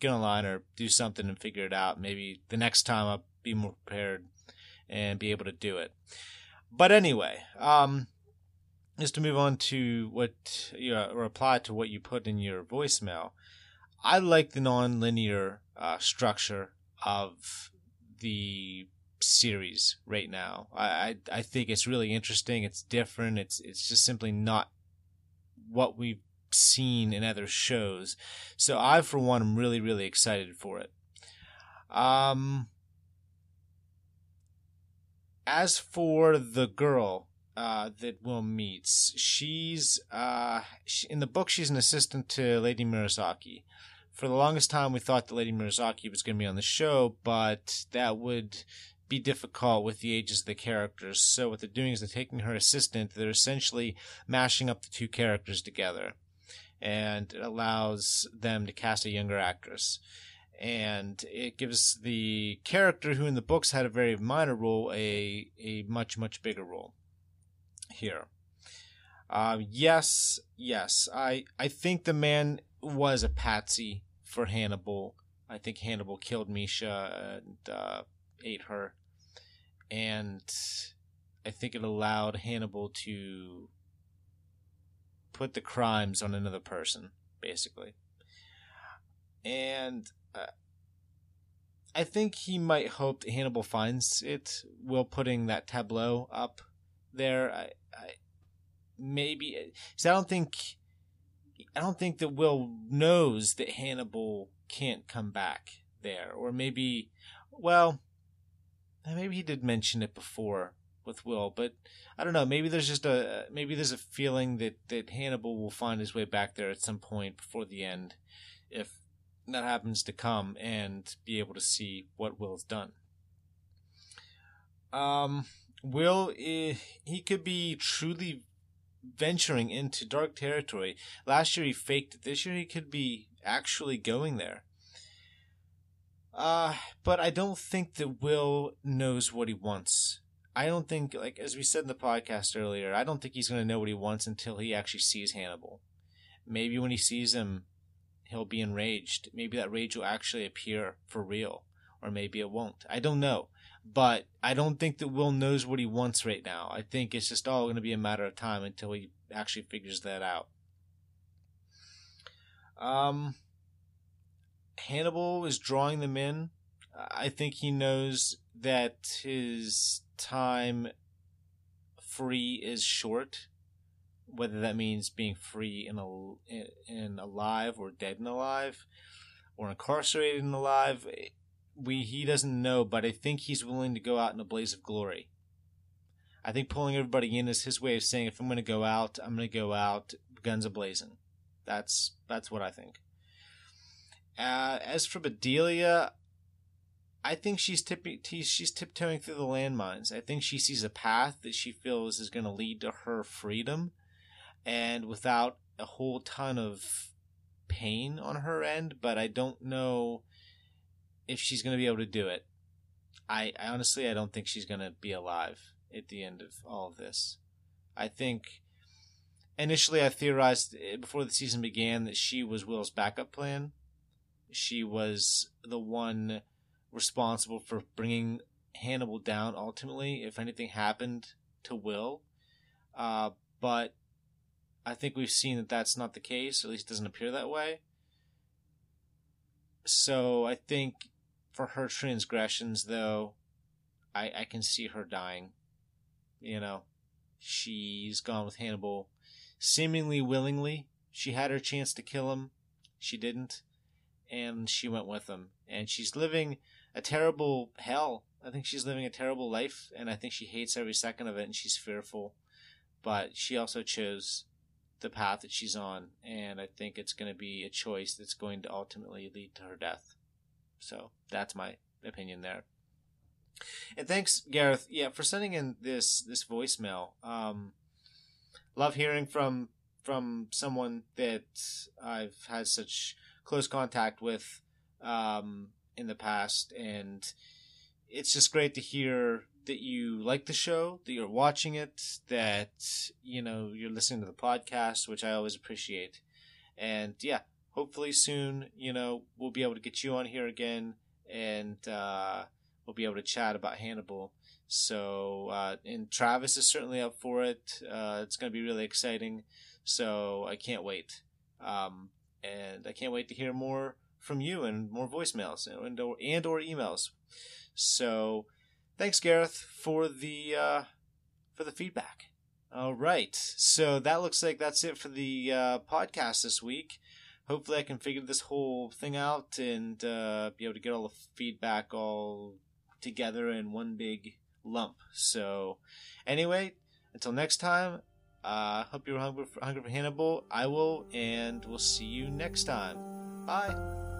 Speaker 2: get online or do something and figure it out. Maybe the next time I'll be more prepared and be able to do it. But anyway, um, just to move on to what you reply to what you put in your voicemail, I like the non-linear uh, structure of the series right now. I, I I think it's really interesting. It's different. It's it's just simply not what we've seen in other shows. So I, for one, am really really excited for it. Um, as for the girl uh, that Will meets, she's uh, she, in the book. She's an assistant to Lady Murasaki. For the longest time, we thought that Lady Murasaki was going to be on the show, but that would be difficult with the ages of the characters. So what they're doing is they're taking her assistant. They're essentially mashing up the two characters together, and it allows them to cast a younger actress and it gives the character who in the books had a very minor role a a much much bigger role here. Uh, yes, yes, I I think the man was a patsy for Hannibal. I think Hannibal killed Mischa and uh, ate her, and I think it allowed Hannibal to put the crimes on another person, basically. And I think he might hope that Hannibal finds it while putting that tableau up there. I, I maybe so I don't think I don't think that Will knows that Hannibal can't come back there, or maybe well, maybe he did mention it before with Will, but I don't know. Maybe there's just a maybe there's a feeling that that Hannibal will find his way back there at some point before the end, if that happens to come and be able to see what Will's done. Um, Will, eh, he could be truly venturing into dark territory. Last year he faked it. This year he could be actually going there. Uh, but I don't think that Will knows what he wants. I don't think, like, as we said in the podcast earlier, I don't think he's going to know what he wants until he actually sees Hannibal. Maybe when he sees him, he'll be enraged. Maybe that rage will actually appear for real, or maybe it won't. I don't know. But I don't think that Will knows what he wants right now. I think it's just all going to be a matter of time until he actually figures that out. Um, Hannibal is drawing them in. I think he knows that his time free is short, whether that means being free and, al- and alive or dead and alive or incarcerated and alive. We he doesn't know, but I think he's willing to go out in a blaze of glory. I think pulling everybody in is his way of saying, if I'm going to go out, I'm going to go out guns a blazing. That's that's what I think. Uh, as for Bedelia, I think she's tipping, she's tiptoeing through the landmines. I think she sees a path that she feels is going to lead to her freedom, and without a whole ton of pain on her end. But I don't know if she's going to be able to do it. I, I honestly, I don't think she's going to be alive at the end of all of this. I think initially I theorized eh, before the season began that she was Will's backup plan. She was the one responsible for bringing Hannibal down ultimately if anything happened to Will. Uh, but I think we've seen that that's not the case, at least doesn't appear that way. So I think for her transgressions, though, I, I can see her dying. You know, she's gone with Hannibal seemingly willingly. She had her chance to kill him. She didn't. And she went with him. And she's living a terrible hell. I think she's living a terrible life, and I think she hates every second of it, and she's fearful. But she also chose the path that she's on, and I think it's going to be a choice that's going to ultimately lead to her death. So that's my opinion there. And thanks, Gareth, yeah, for sending in this this voicemail. Um, love hearing from from someone that I've had such close contact with. Um, in the past, and it's just great to hear that you like the show, that you're watching it, that you know you're listening to the podcast, which I always appreciate. And yeah, hopefully soon, you know, we'll be able to get you on here again, and uh, we'll be able to chat about Hannibal. So, uh, and Travis is certainly up for it. Uh, it's going to be really exciting. So I can't wait. Um, and I can't wait to hear more from you and more voicemails and or, and or emails. So, thanks Gareth for the uh, for the feedback. All right, so that looks like that's it for the uh, podcast this week. Hopefully, I can figure this whole thing out and uh, be able to get all the feedback all together in one big lump. So, anyway, until next time, uh, hope you're hungry for, hungry for Hannibal. I will, and we'll see you next time. Bye.